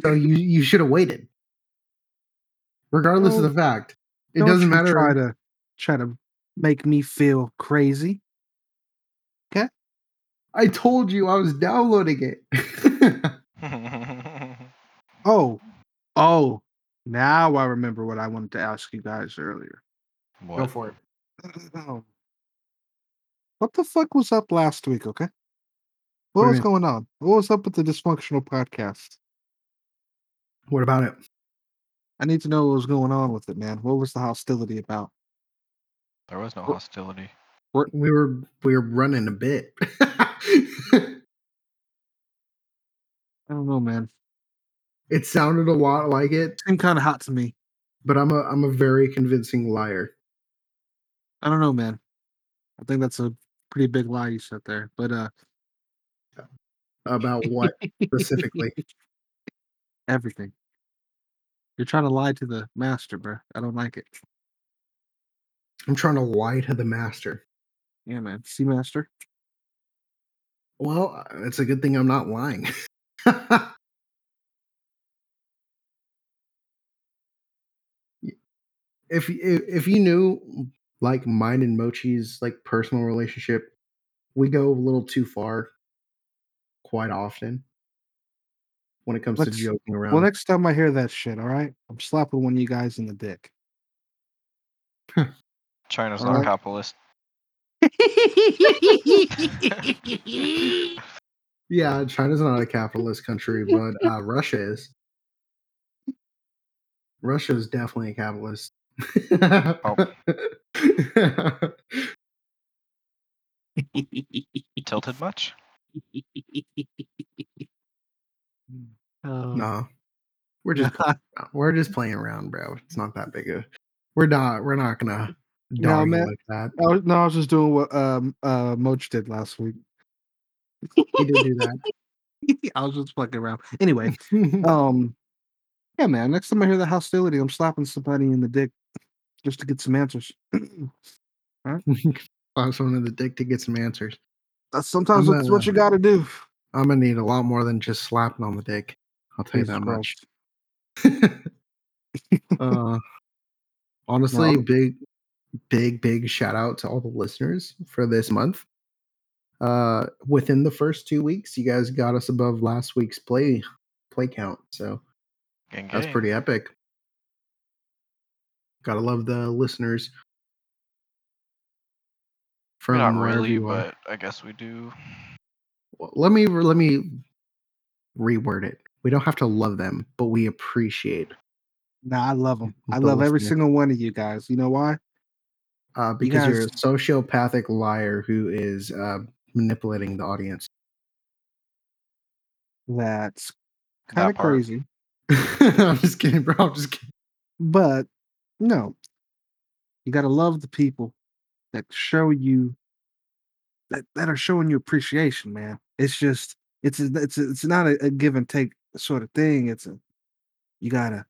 So you you should have waited. Regardless of the fact, it Don't doesn't you matter. Try to try to make me feel crazy. Okay. I told you I was downloading it. Oh, oh. Now I remember what I wanted to ask you guys earlier. Go what? for it. What the fuck was up last week? Okay. What What was mean? going on? What was up with the dysfunctional podcast? What about it? I need to know what was going on with it, man. What was the hostility about? There was no What- hostility. We were we were running a bit. I don't know, man. it sounded a lot like it, Seemed kind of hot to me. but I'm a I'm a very convincing liar. I don't know, man. I think that's a pretty big lie you said there. But uh About what specifically? everything. You're trying to lie to the master, bro. I don't like it. I'm trying to lie to the master. Yeah, man. See, master. Well, uh, it's a good thing I'm not lying. if if you knew like mine and Mochi's like personal relationship, we go a little too far quite often when it comes Let's- to joking around. Well, next time I hear that shit, all right, I'm slapping one of you guys in the dick. China's Alright. not capitalist. yeah, China's not a capitalist country, but uh, Russia is. Russia is definitely a capitalist. Tilted much? Oh, no, we're just we're just playing around, bro. It's not that big of. We're not. We're not gonna No, man. like that. I was- no, I was just doing what um uh Moch did last week. He did do that. I was just fucking around. Anyway, um, yeah, man. Next time I hear the hostility, I'm slapping somebody in the dick just to get some answers. Slap someone in the dick to get some answers. That's sometimes that's what you got to do. I'm gonna need a lot more than just slapping on the dick. I'll tell Jesus you that much. Uh, honestly, No. big, big, big shout out to all the listeners for this month. Uh, within the first two weeks, you guys got us above last week's play play count. So Gang, That's gang. pretty epic. Gotta love the listeners. From not really, you are. but I guess we do. Well, let me let me reword it. We don't have to love them, but we appreciate Nah, I love them. I The love every single one of you guys. You know why? uh, because you are a sociopathic liar who is uh, manipulating the audience. That's That kind of part. crazy. I'm just kidding, bro. I'm just kidding. But no, you got to love the people that show you that, that are showing you appreciation, man. It's just it's it's it's not a, a give and take sort of thing. It's a you gotta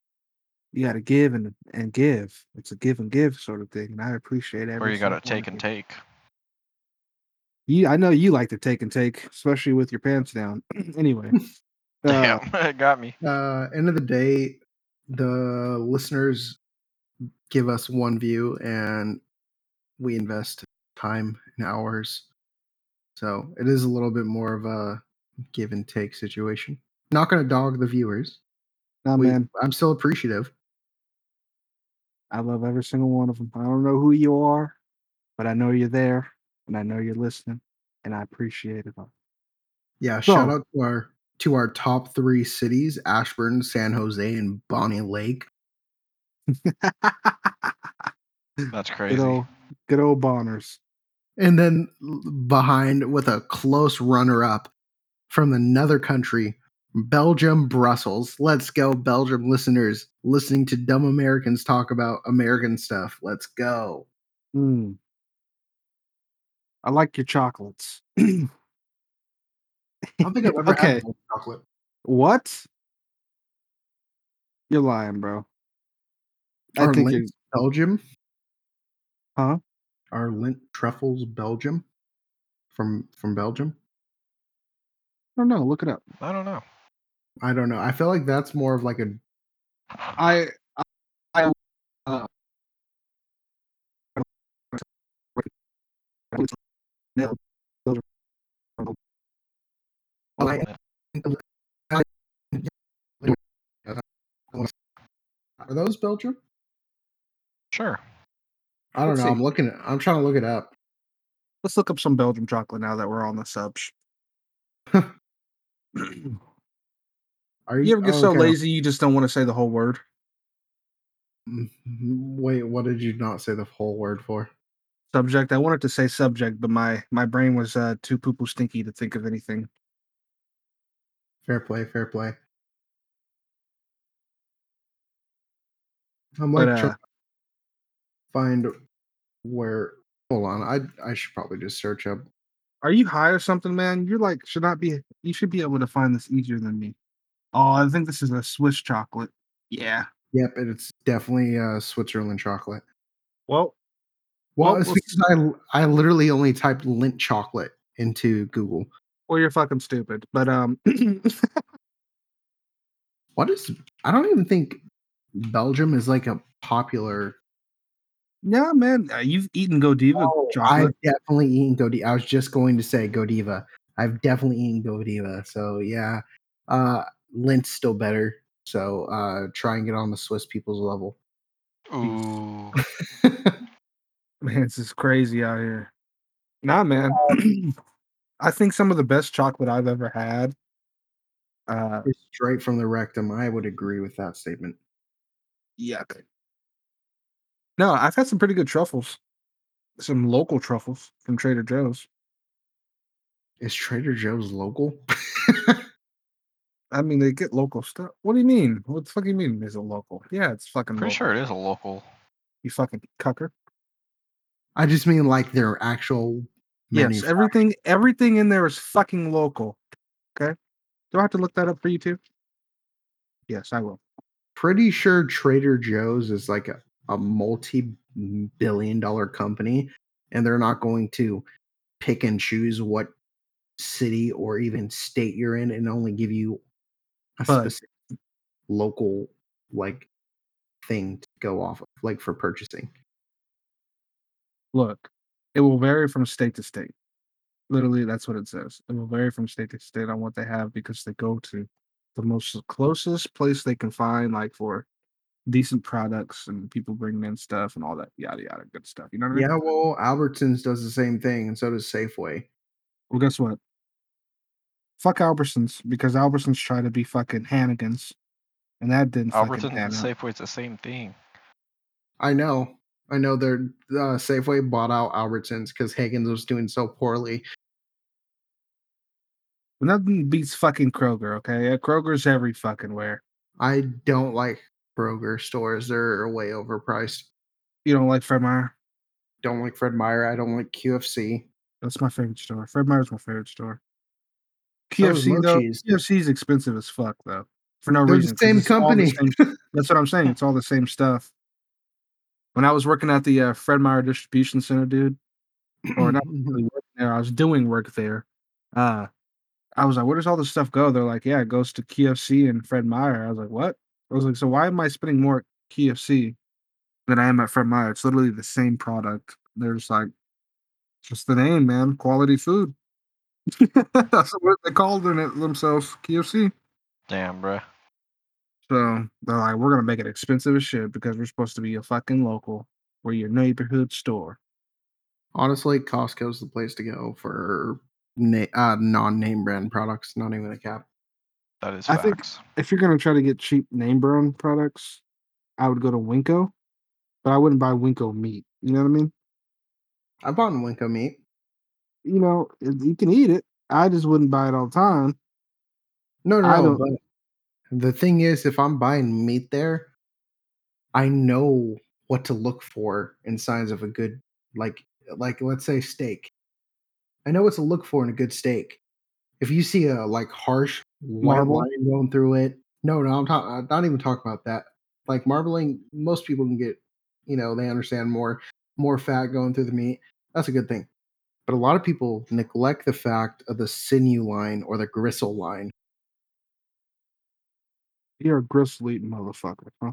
you gotta give and and give. It's a give and give sort of thing, and I appreciate every. Or you gotta single one take of and take. You, I know you like to take and take, especially with your pants down. anyway, uh, Damn, it got me. Uh, end of the day, the listeners give us one view, and we invest time and hours. So it is a little bit more of a give and take situation. Not going to dog the viewers. nah, We- man, I'm still appreciative. I love every single one of them. I don't know who you are, but I know you're there, and I know you're listening, and I appreciate it all. Yeah, shout out to our to our top three cities: Ashburn, San Jose, and Bonney Lake. That's good crazy. old, good old Bonners. And then behind with a close runner up from another country, Belgium, Brussels. Let's go, Belgium listeners, listening to dumb Americans talk about American stuff. Let's go. Mm. I like your chocolates. I don't think I've ever Okay. had chocolate. what? You're lying, bro. I think you're, Belgium? Huh? Are Lindt truffles Belgium? From from Belgium? I don't know. Look it up. I don't know. I don't know. I feel like that's more of like a I, I, I uh, Are those Belgium? Sure. I don't Let's know. see. I'm looking. I'm trying to look it up. let's look up some Belgium chocolate now that we're on the subs. you Are you, ever get oh, so okay. lazy you just don't want to say the whole word? Mm, Wait, what did you not say the whole word for? Subject. I wanted to say subject, but my my brain was uh, too poo poo stinky to think of anything. Fair play, fair play. I'm But like trying uh, to find where. Hold on, I I should probably just search up. are you high or something, man? You're like should not be. You should be able to find this easier than me. Oh, I think this is a Swiss chocolate. Yeah. Yep, and it's definitely uh, Switzerland chocolate. Well, Well, Well, it's we'll because I I literally only typed Lindt chocolate into Google. well, you're fucking stupid. But um, What is? I don't even think Belgium is like a popular. yeah, man, uh, you've eaten Godiva Oh, chocolate. I've definitely eaten Godiva. I was just going to say Godiva. I've definitely eaten Godiva. So yeah, uh, Lindt's still better. So uh, try and get on the Swiss people's level. Ooh. Man, this is crazy out here. Nah, man. I think some of the best chocolate I've ever had. Uh, It's straight from the rectum. I would agree with that statement. yuck. No, I've had some pretty good truffles. Some local truffles from Trader Joe's. Is Trader Joe's local? I mean, they get local stuff. What do you mean? What the fuck do you mean? Is it local? Yeah, it's fucking. Pretty local. sure it is a local. You fucking cucker. I just mean like their actual. Yes, manufa- everything everything in there is fucking local. Okay. Do I have to look that up for you too? Yes, I will. Pretty sure Trader Joe's is like a, a multi-billion dollar company, and they're not going to pick and choose what city or even state you're in and only give you a But- specific local like thing to go off of, like for purchasing. Look, it will vary from state to state. Literally, that's what it says. It will vary from state to state on what they have because they go to the most closest place they can find, like for decent products and people bringing in stuff and all that yada yada good stuff. You know what I mean? Yeah, well, Albertsons does the same thing, and so does Safeway. Well, guess what? Fuck Albertsons because Albertsons try to be fucking Hannigans, and that didn't fucking Albertsons and out. Safeway's the same thing. I know. I know they're uh, Safeway bought out Albertsons because Higgins was doing so poorly. Nothing beats fucking Kroger. Okay, Kroger's every fucking where. I don't like Kroger stores; they're way overpriced. You don't like Fred Meyer? Don't like Fred Meyer. I don't like QFC. That's my favorite store. Fred Meyer's my favorite store. Is QFC though, Mochi's. QFC's expensive as fuck though. For no reason. They're the same company. same- that's what I'm saying. It's all the same stuff. When I was working at the uh, Fred Meyer distribution center, dude, or not really working there, I was doing work there. Uh, I was like, "Where does all this stuff go?" They're like, "Yeah, it goes to QFC and Fred Meyer." I was like, "What?" I was like, "So why am I spending more at QFC than I am at Fred Meyer? It's literally the same product." They're just like, "Just the name, man. Quality food." That's what they called it themselves, QFC. Damn, bro. So they're like, "We're gonna make it expensive as shit because we're supposed to be a fucking local. We're your neighborhood store." Honestly, Costco's the place to go for na- uh, non-name brand products. Not even a cap. That is I think- if you're gonna try to get cheap name brand products, I would go to Winco, but I wouldn't buy Winco meat. You know what I mean? I bought Winco meat. You know, you can eat it. I just wouldn't buy it all the time. No, no, I no. don't- But the thing is, if I'm buying meat there, I know what to look for in signs of a good, like, like let's say steak. I know what to look for in a good steak. If you see a like harsh white line going through it, no, no, I'm talking. Not even talking about that. Like marbling, most people can get, you know, they understand more, more fat going through the meat. That's a good thing. But a lot of people neglect the fact of the sinew line or the gristle line. You're a gristle eating motherfucker, huh?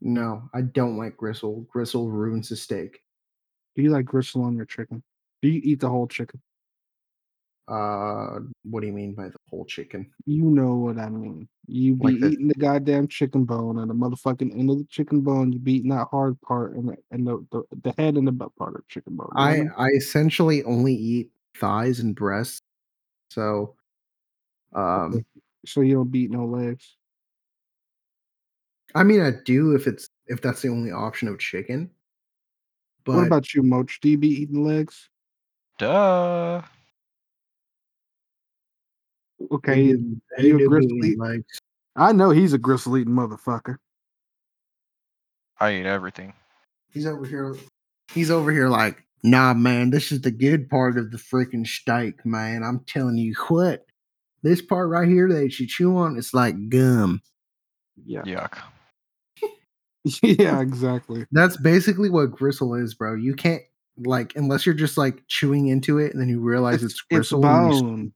No, I don't like gristle. Gristle ruins the steak. Do you like gristle on your chicken? Do you eat the whole chicken? Uh, what do you mean by the whole chicken? You know what I mean. You be Like the- eating the goddamn chicken bone and the motherfucking end of the chicken bone. You be eating that hard part and the and the, the, the head and the butt part of the chicken bone. you know what I mean? I essentially only eat thighs and breasts. So, um, so you don't beat no legs. I mean, I do if it's if that's the only option of chicken. But what about you, Moch? Do you be eating legs? Duh. I Okay, do- I you a do gristle eat eat- legs. I know he's a gristle eating motherfucker. I eat everything. He's over here. He's over here like, nah, man. This is the good part of the freaking steak, man. I'm telling you what. This part right here that you chew on, it's like gum. Yeah, Yuck. yeah, exactly. That's basically what gristle is, bro. You can't like unless you're just like chewing into it and then you realize it's, It's, it's gristle. and you bone.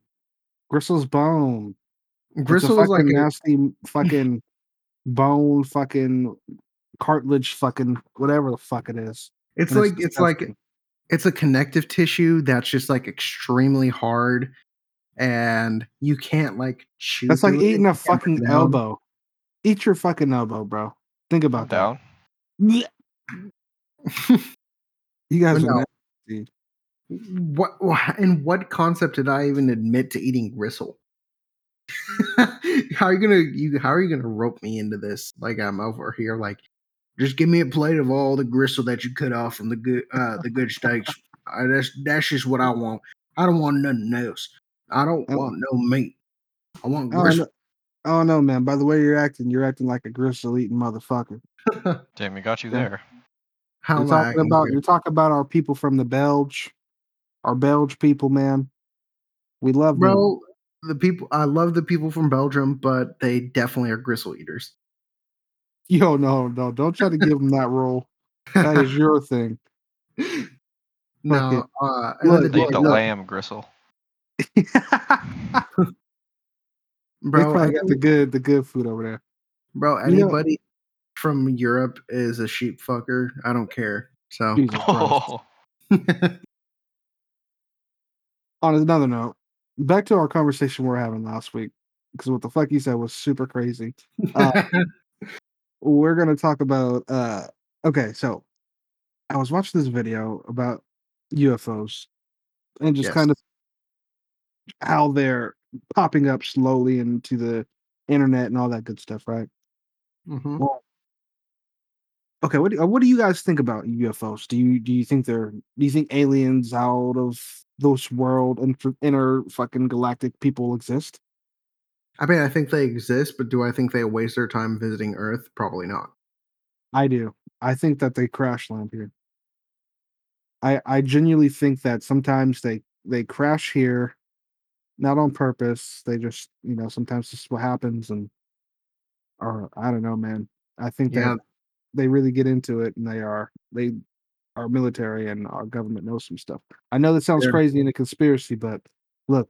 Gristle's bone. Gristle is like fucking a, nasty fucking bone, fucking cartilage, fucking whatever the fuck it is. it's and like it's like it's a connective tissue that's just like extremely hard and you can't like chew. that's like eating a fucking down. elbow. Eat your fucking elbow, bro. Think about down. that. You guys But are nasty. What wha- in what concept did I even admit to eating gristle? how are you gonna you how are you gonna rope me into this? Like I'm over here like just give me a plate of all the gristle that you cut off from the good uh the good steaks. Uh, that's that's just what I want. I don't want nothing else. I don't Oh. want no meat. I want Oh gristle. no, oh no, man. By the way you're acting, you're acting like a gristle eating motherfucker. Damn, we got you there. How You're talking about weird? you're talking about our people from the Belge, our Belge people, man. We love them. The people I love the people from Belgium, but they definitely are gristle eaters. Yo, no, no, don't try to give them that role. That is your thing. no, it. uh, Look, the They day- eat the look, lamb gristle. they bro. probably got the good, the good food over there. Bro, You know- anybody from Europe is a sheep fucker. I don't care. So Jesus Oh, On another note, back to our conversation we are having last week. because what the fuck he said was super crazy. Uh, we're gonna talk about. uh Okay, so I was watching this video about UFOs and just Yes. kind of how they're popping up slowly into the internet and all that good stuff, right? Mhm. Well, okay. What do, uh, what do you guys think about UFOs? Do you do you think they're do you think aliens out of this world and inner fucking galactic people exist? I mean, I think they exist, but do I think they waste their time visiting Earth? Probably not. I do. I think that they crash land here. I I genuinely think that sometimes they they crash here, not on purpose. They just you know sometimes this is what happens, and or I don't know, man. I think Yeah. that they really get into it, and they are they our military and our government knows some stuff. I know that sounds They're- crazy and a conspiracy, but look,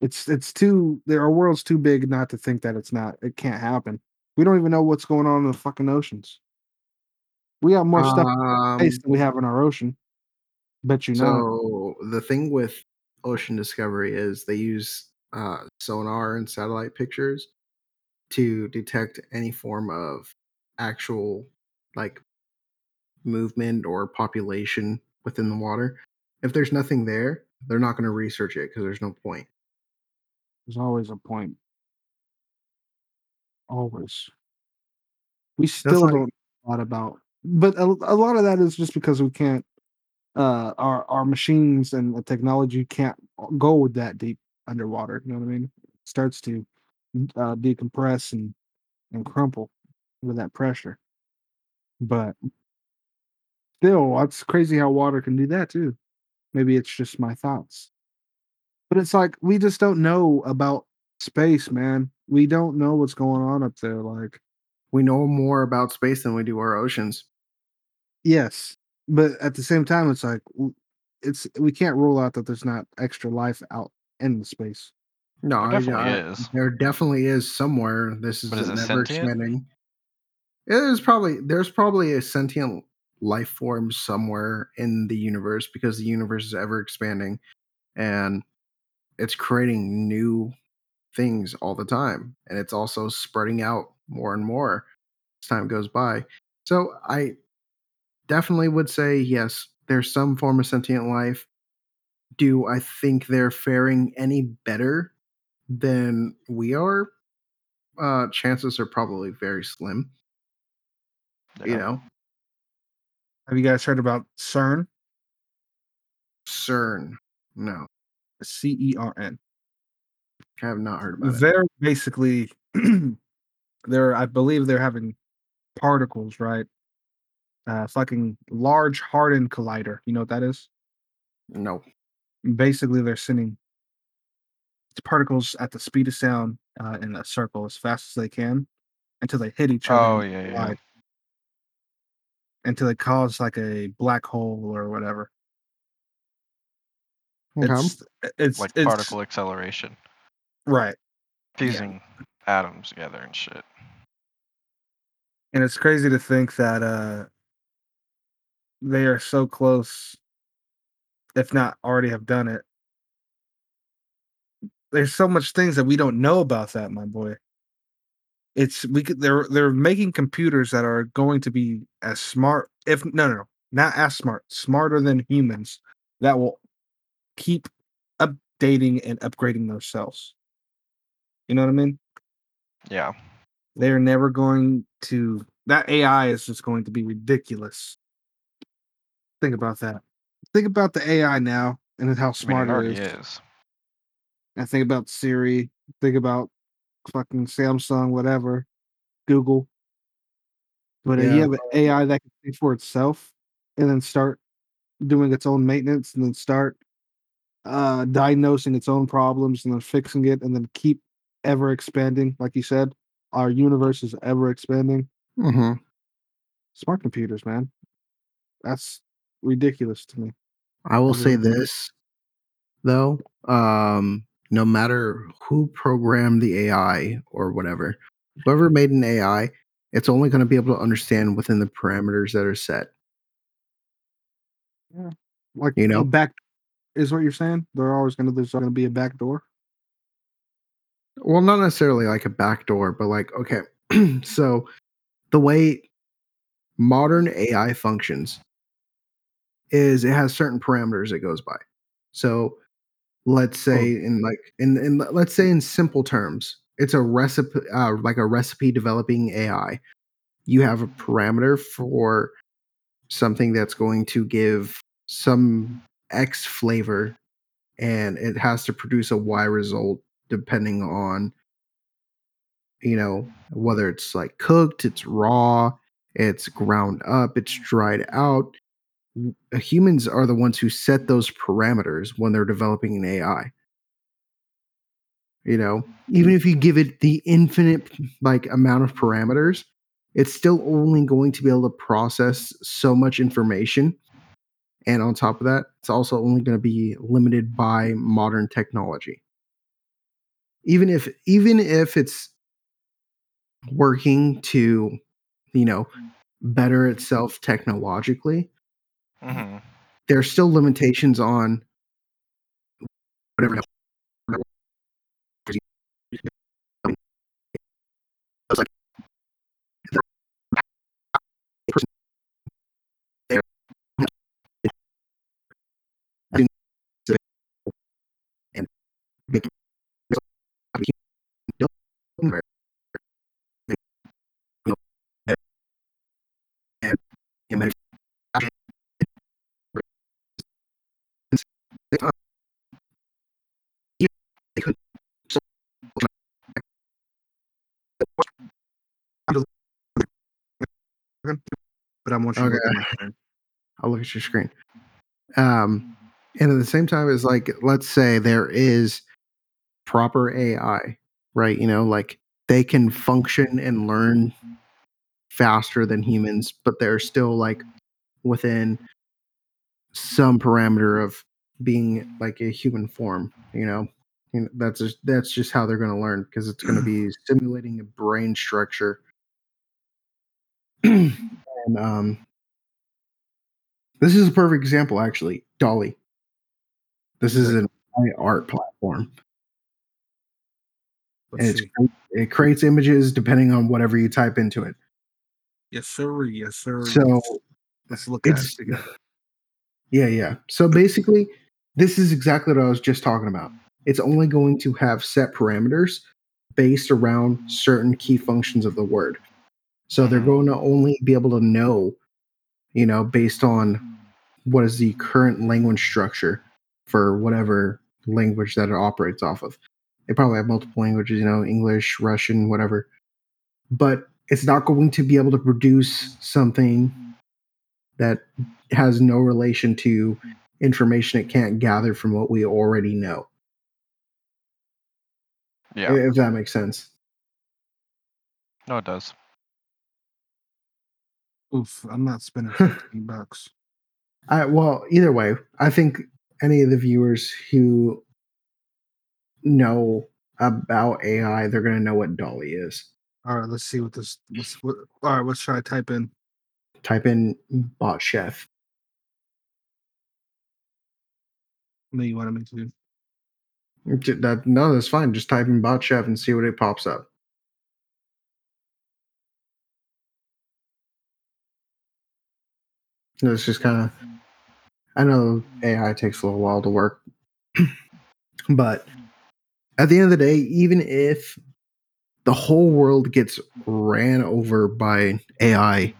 it's it's too there our world's too big not to think that it's not it can't happen. We don't even know what's going on in the fucking oceans. We have more stuff in Um, space than we have in our ocean. Bet you know. so the thing with ocean discovery is they use uh, sonar and satellite pictures to detect any form of actual like movement or population within the water. If there's nothing there, they're not going to research it because there's no point. There's always a point. Always. We still like- don't know a lot about, but a, a lot of that is just because we can't. Uh, our our machines and the technology can't go with that deep underwater. You know what I mean? It starts to uh, decompress and and crumple with that pressure. But still, it's crazy how water can do that too. Maybe it's just my thoughts. But it's like we just don't know about space, man. We don't know what's going on up there. Like, We know more about space than we do our oceans. yes, but at the same time, it's like it's we can't rule out that there's not extra life out in the space. No, There definitely I- is. There definitely is somewhere. This is is never sentient? expanding. There's probably there's probably a sentient life form somewhere in the universe because the universe is ever expanding, and it's creating new things all the time, and it's also spreading out more and more as time goes by. So I definitely would say yes. There's some form of sentient life. Do I think they're faring any better than we are, uh, chances are probably very slim. You know, Have you guys heard about CERN? CERN. No, C E R N. I have not heard about it. They're basically they're I believe they're having particles, right? Uh fucking Large Hadron Collider. You know what that is? No. Basically they're sending particles at the speed of sound uh, in a circle as fast as they can until they hit each other Oh yeah, yeah. Collide, until they cause like a black hole or whatever. Okay. It's it's Like it's particle acceleration, right. fusing atoms together and shit. And it's crazy to think that uh they are so close, if not already have done it. There's so much things that we don't know about that, my boy. It's we could they're they're making computers that are going to be as smart, if no no no, not as smart, smarter than humans that will keep updating and upgrading themselves. You know what I mean? Yeah. They're never going to that AI is just going to be ridiculous. Think about that. Think about the AI now and how I mean, smart it it is. is. And think about Siri. Think about fucking Samsung, whatever, Google. But uh, Yeah. you have an AI that can think for itself and then start doing its own maintenance and then start uh diagnosing its own problems and then fixing it and then keep ever expanding. Like you said, our universe is ever expanding. hmm Smart computers, man. That's ridiculous to me. I will say this though. Um, no matter who programmed the AI or whatever, whoever made an AI, it's only going to be able to understand within the parameters that are set. Yeah. Like You know? back is what you're saying. They're always gonna there's gonna be a back door. well, not necessarily like a back door, but like okay, so the way modern AI functions is it has certain parameters it goes by. So let's say in like in, in let's say in simple terms, it's a recipe uh, like a recipe developing AI. You have a parameter for something that's going to give some X flavor and it has to produce a Y result depending on you know whether it's like cooked, it's raw, it's ground up, it's dried out. W- Humans are the ones who set those parameters when they're developing an AI. You know, even mm-hmm. if you give it the infinite like amount of parameters, it's still only going to be able to process so much information. And on top of that, it's also only going to be limited by modern technology. Even if even if it's working to, you know, better itself technologically, hmm are still limitations on whatever there and But I want you to look at. I'll look at your screen. Um, and at the same time, it's like, let's say there is proper AI, right? You know, like they can function and learn faster than humans, but they're still like within some parameter of being like a human form, you know? Know, that's just that's just how they're going to learn because it's going to be simulating a brain structure. and um, this is a perfect example, actually. DALL-E. This is an art platform, and it creates images depending on whatever you type into it. Yes, sir. Yes, sir. So let's look at it together. yeah, yeah. So basically, this is exactly what I was just talking about. It's only going to have set parameters based around certain key functions of the word. So they're Mhm. going to only be able to know, you know, based on what is the current language structure for whatever language that it operates off of. They probably have multiple languages, you know, English, Russian, whatever. But it's not going to be able to produce something that has no relation to information it can't gather from what we already know. Yeah. If that makes sense. No, it does. Oof, I'm not spending 15 bucks. I, well, either way, I think any of the viewers who know about AI, they're going to know what DALL-E is. All right, let's see what this. What, all right, what should I type in? Type in bot chef. No, you wanted me to. J- That, no, that's fine. Just type in bot chef and see what it pops up. It's just kind of. I know AI takes a little while to work, but at the end of the day, even if the whole world gets ran over by AI,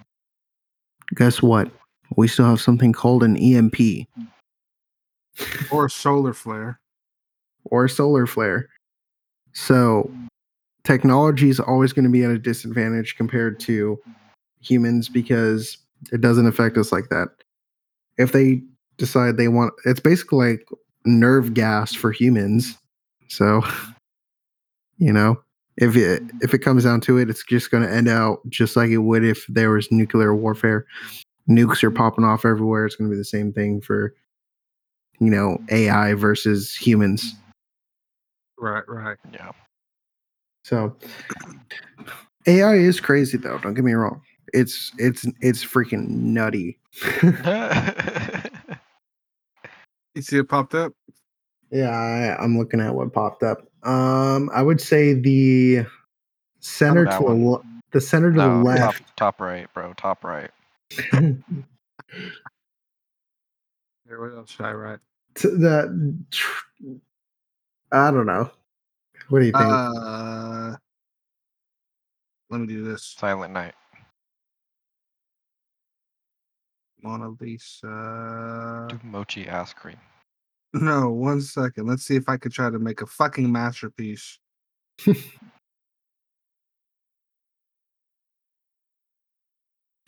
guess what? We still have something called an EMP Or a solar flare. or a solar flare. So technology is always going to be at a disadvantage compared to humans because it doesn't affect us like that. If they decide they want, it's basically like nerve gas for humans. So, you know, if it if it comes down to it, it's just going to end out just like it would if there was nuclear warfare. Nukes are popping off everywhere. It's going to be the same thing for, you know, AI versus humans. Right, right. Yeah. So AI is crazy though, don't get me wrong. It's it's it's freaking nutty. You see it popped up? Yeah, I, I'm looking at what popped up. Um, I would say the center to the le- the center to No, the top, left. top right, bro. Top right. Here, what else should I write? To the tr- I don't know. What do you think? Uh, let me do this. Silent Night. Mona Lisa. Do mochi ass cream. No, one second. Let's see if I could try to make a fucking masterpiece.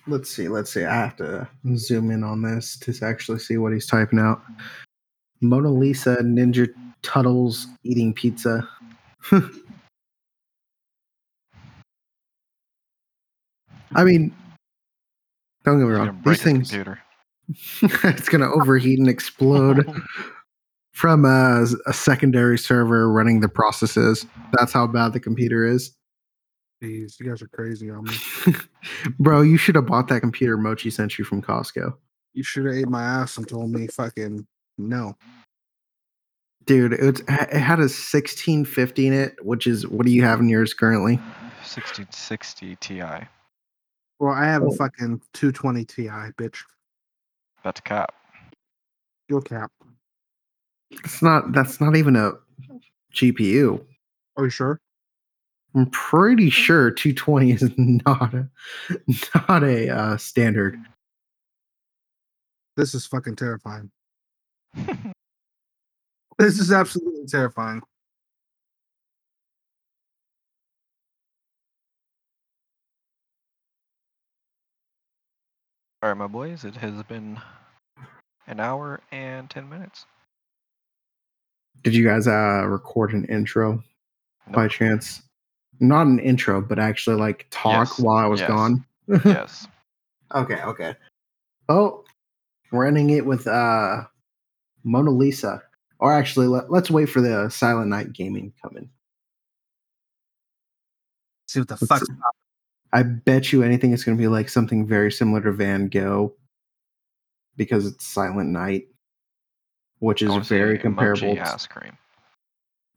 let's see. Let's see. I have to zoom in on this to actually see what he's typing out. Mona Lisa Ninja Tuttles eating pizza. I mean, don't get me wrong. gonna break These things. it's gonna overheat and explode from a, a secondary server running the processes. That's how bad the computer is. Jeez, you guys are crazy on me. Bro, you should have bought that computer Mochi sent you from Costco. You should have ate my ass and told me fucking no. Dude, it's, it had a 1650 in it, which is what do you have in yours currently? 1660 Ti. Well, I have Oh. a fucking 220 Ti, bitch. That's cap. Your cap. It's not that's not even a GPU. Are you sure? I'm pretty sure 220 is not a not a uh, standard. This is fucking terrifying. This is absolutely terrifying. All right, my boys. It has been an hour and 10 minutes. Did you guys uh record an intro by chance? Not an intro, but actually like talk Yes, while I was yes. gone. yes. Okay, okay. Oh, running it with uh Mona Lisa. Or actually, let, let's wait for the Silent Night gaming coming. See what the Let's fuck. see. I bet you anything it's going to be like something very similar to Van Gogh because it's Silent Night, which is wanna see very mochi comparable. to- ass cream.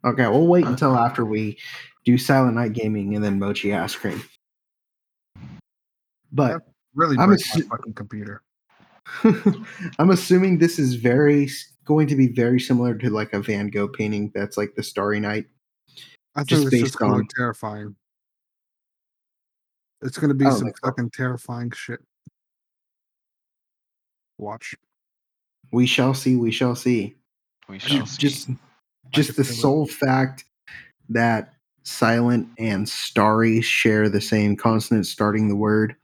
Okay, we'll wait until after we do Silent Night gaming and then Mochi ice cream. But Really I'm break my fucking computer. I'm assuming this is very going to be very similar to like a Van Gogh painting that's like the Starry Night. I think Just it's based just gonna on- look terrifying. It's gonna be I some think oh. so. fucking terrifying shit. Watch. We shall see. We shall see. We shall Just see. just, just the feel it. sole fact that Silent and Starry share the same consonant starting the word,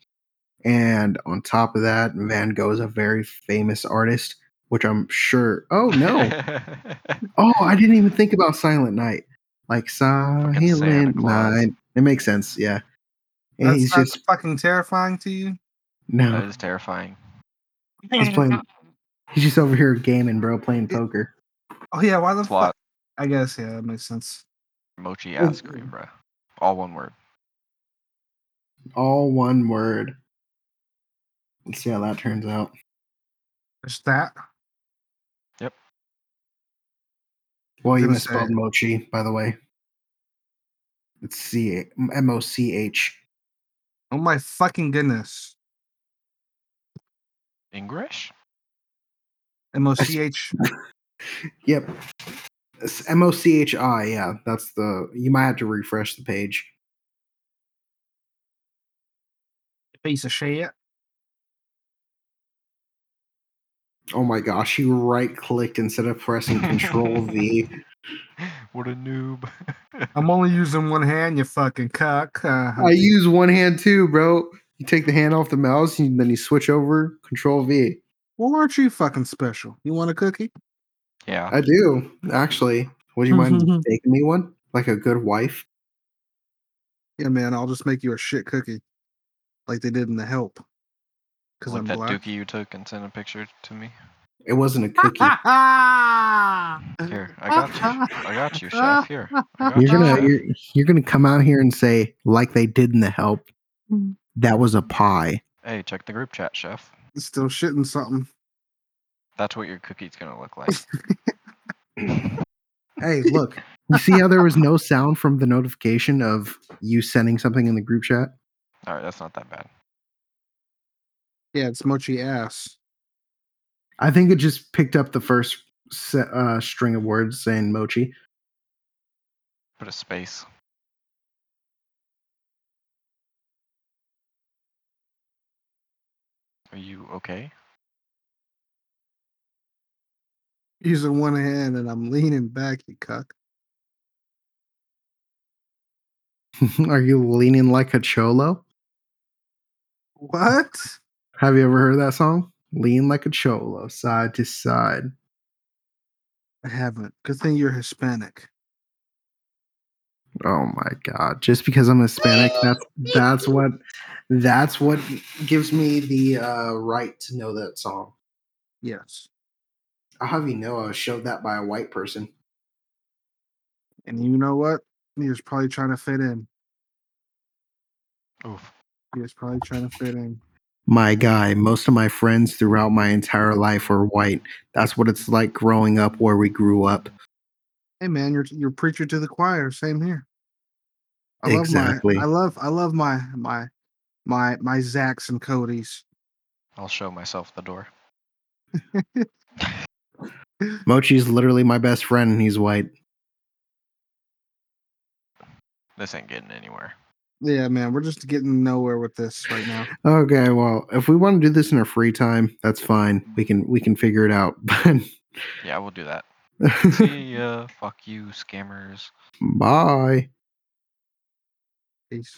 and on top of that, Van Gogh is a very famous artist, which I'm sure. Oh no! Oh, I didn't even think about Silent Night. Like Santa Silent Night. It makes sense, yeah. And That's he's not just fucking terrifying to you. no. is terrifying. He's playing. He's just over here gaming, bro, playing poker. Oh yeah, why the That's fuck? I guess yeah, that makes sense. mochi Well, ass cream, bro. All one word. All one word. Let's see how that turns out. Just that. Well, you misspelled say- mochi, by the way. It's C M O C H. Oh my fucking goodness. English? M O C H. Yep. It's M O C H I. Yeah, that's the. You might have to refresh the page. Piece of shit. Oh my gosh, you right clicked instead of pressing Control V. what a noob. I'm only using one hand, you fucking cuck. Uh, I use one hand too, bro. You take the hand off the mouse and then you switch over Control V. well, aren't you fucking special? You want a cookie? yeah. I do actually. Would you mind baking me one, like a good wife? Yeah, man, I'll just make you a shit cookie. Like they did in the help. Because like I'm that black. dookie you took and sent a picture to me. It wasn't a cookie. Here, I got you. I got you, chef. Here. You're you, gonna chef. you're, you're gonna come out here and say like they did in the help. Mm. That was a pie. Hey, check the group chat, chef. Still shitting something. That's what your cookie's gonna look like. Hey, look. You see how there was no sound from the notification of you sending something in the group chat? All right, that's not that bad. Yeah, it's mochi ass. I think it just picked up the first se- uh, string of words saying mochi. Put a space. Are you okay? Using one hand and I'm leaning back, you cuck. Are you leaning like a cholo? What? Have you ever heard that song? Lean like a cholo, side to side. I haven't. Good thing you're Hispanic. Oh my god! Just because I'm Hispanic, that's that's what that's what gives me the uh, right to know that song. Yes. I'll have you know I was showed that by a white person. And you know what? He was probably trying to fit in. Oh. He was probably trying to fit in. My guy, most of my friends throughout my entire life are white. That's what it's like growing up where we grew up. Hey man, you're you're preacher to the choir. Same here. I Exactly. love my I love I love my my my my Zacks and Codys. I'll show myself the door. Mochi's literally my best friend, and he's white. This ain't getting anywhere. Yeah, man, we're just getting nowhere with this right now. Okay, well, if we want to do this in our free time, that's fine. We can we can figure it out. Yeah, we'll do that. But See ya. Fuck you, scammers. bye. Peace.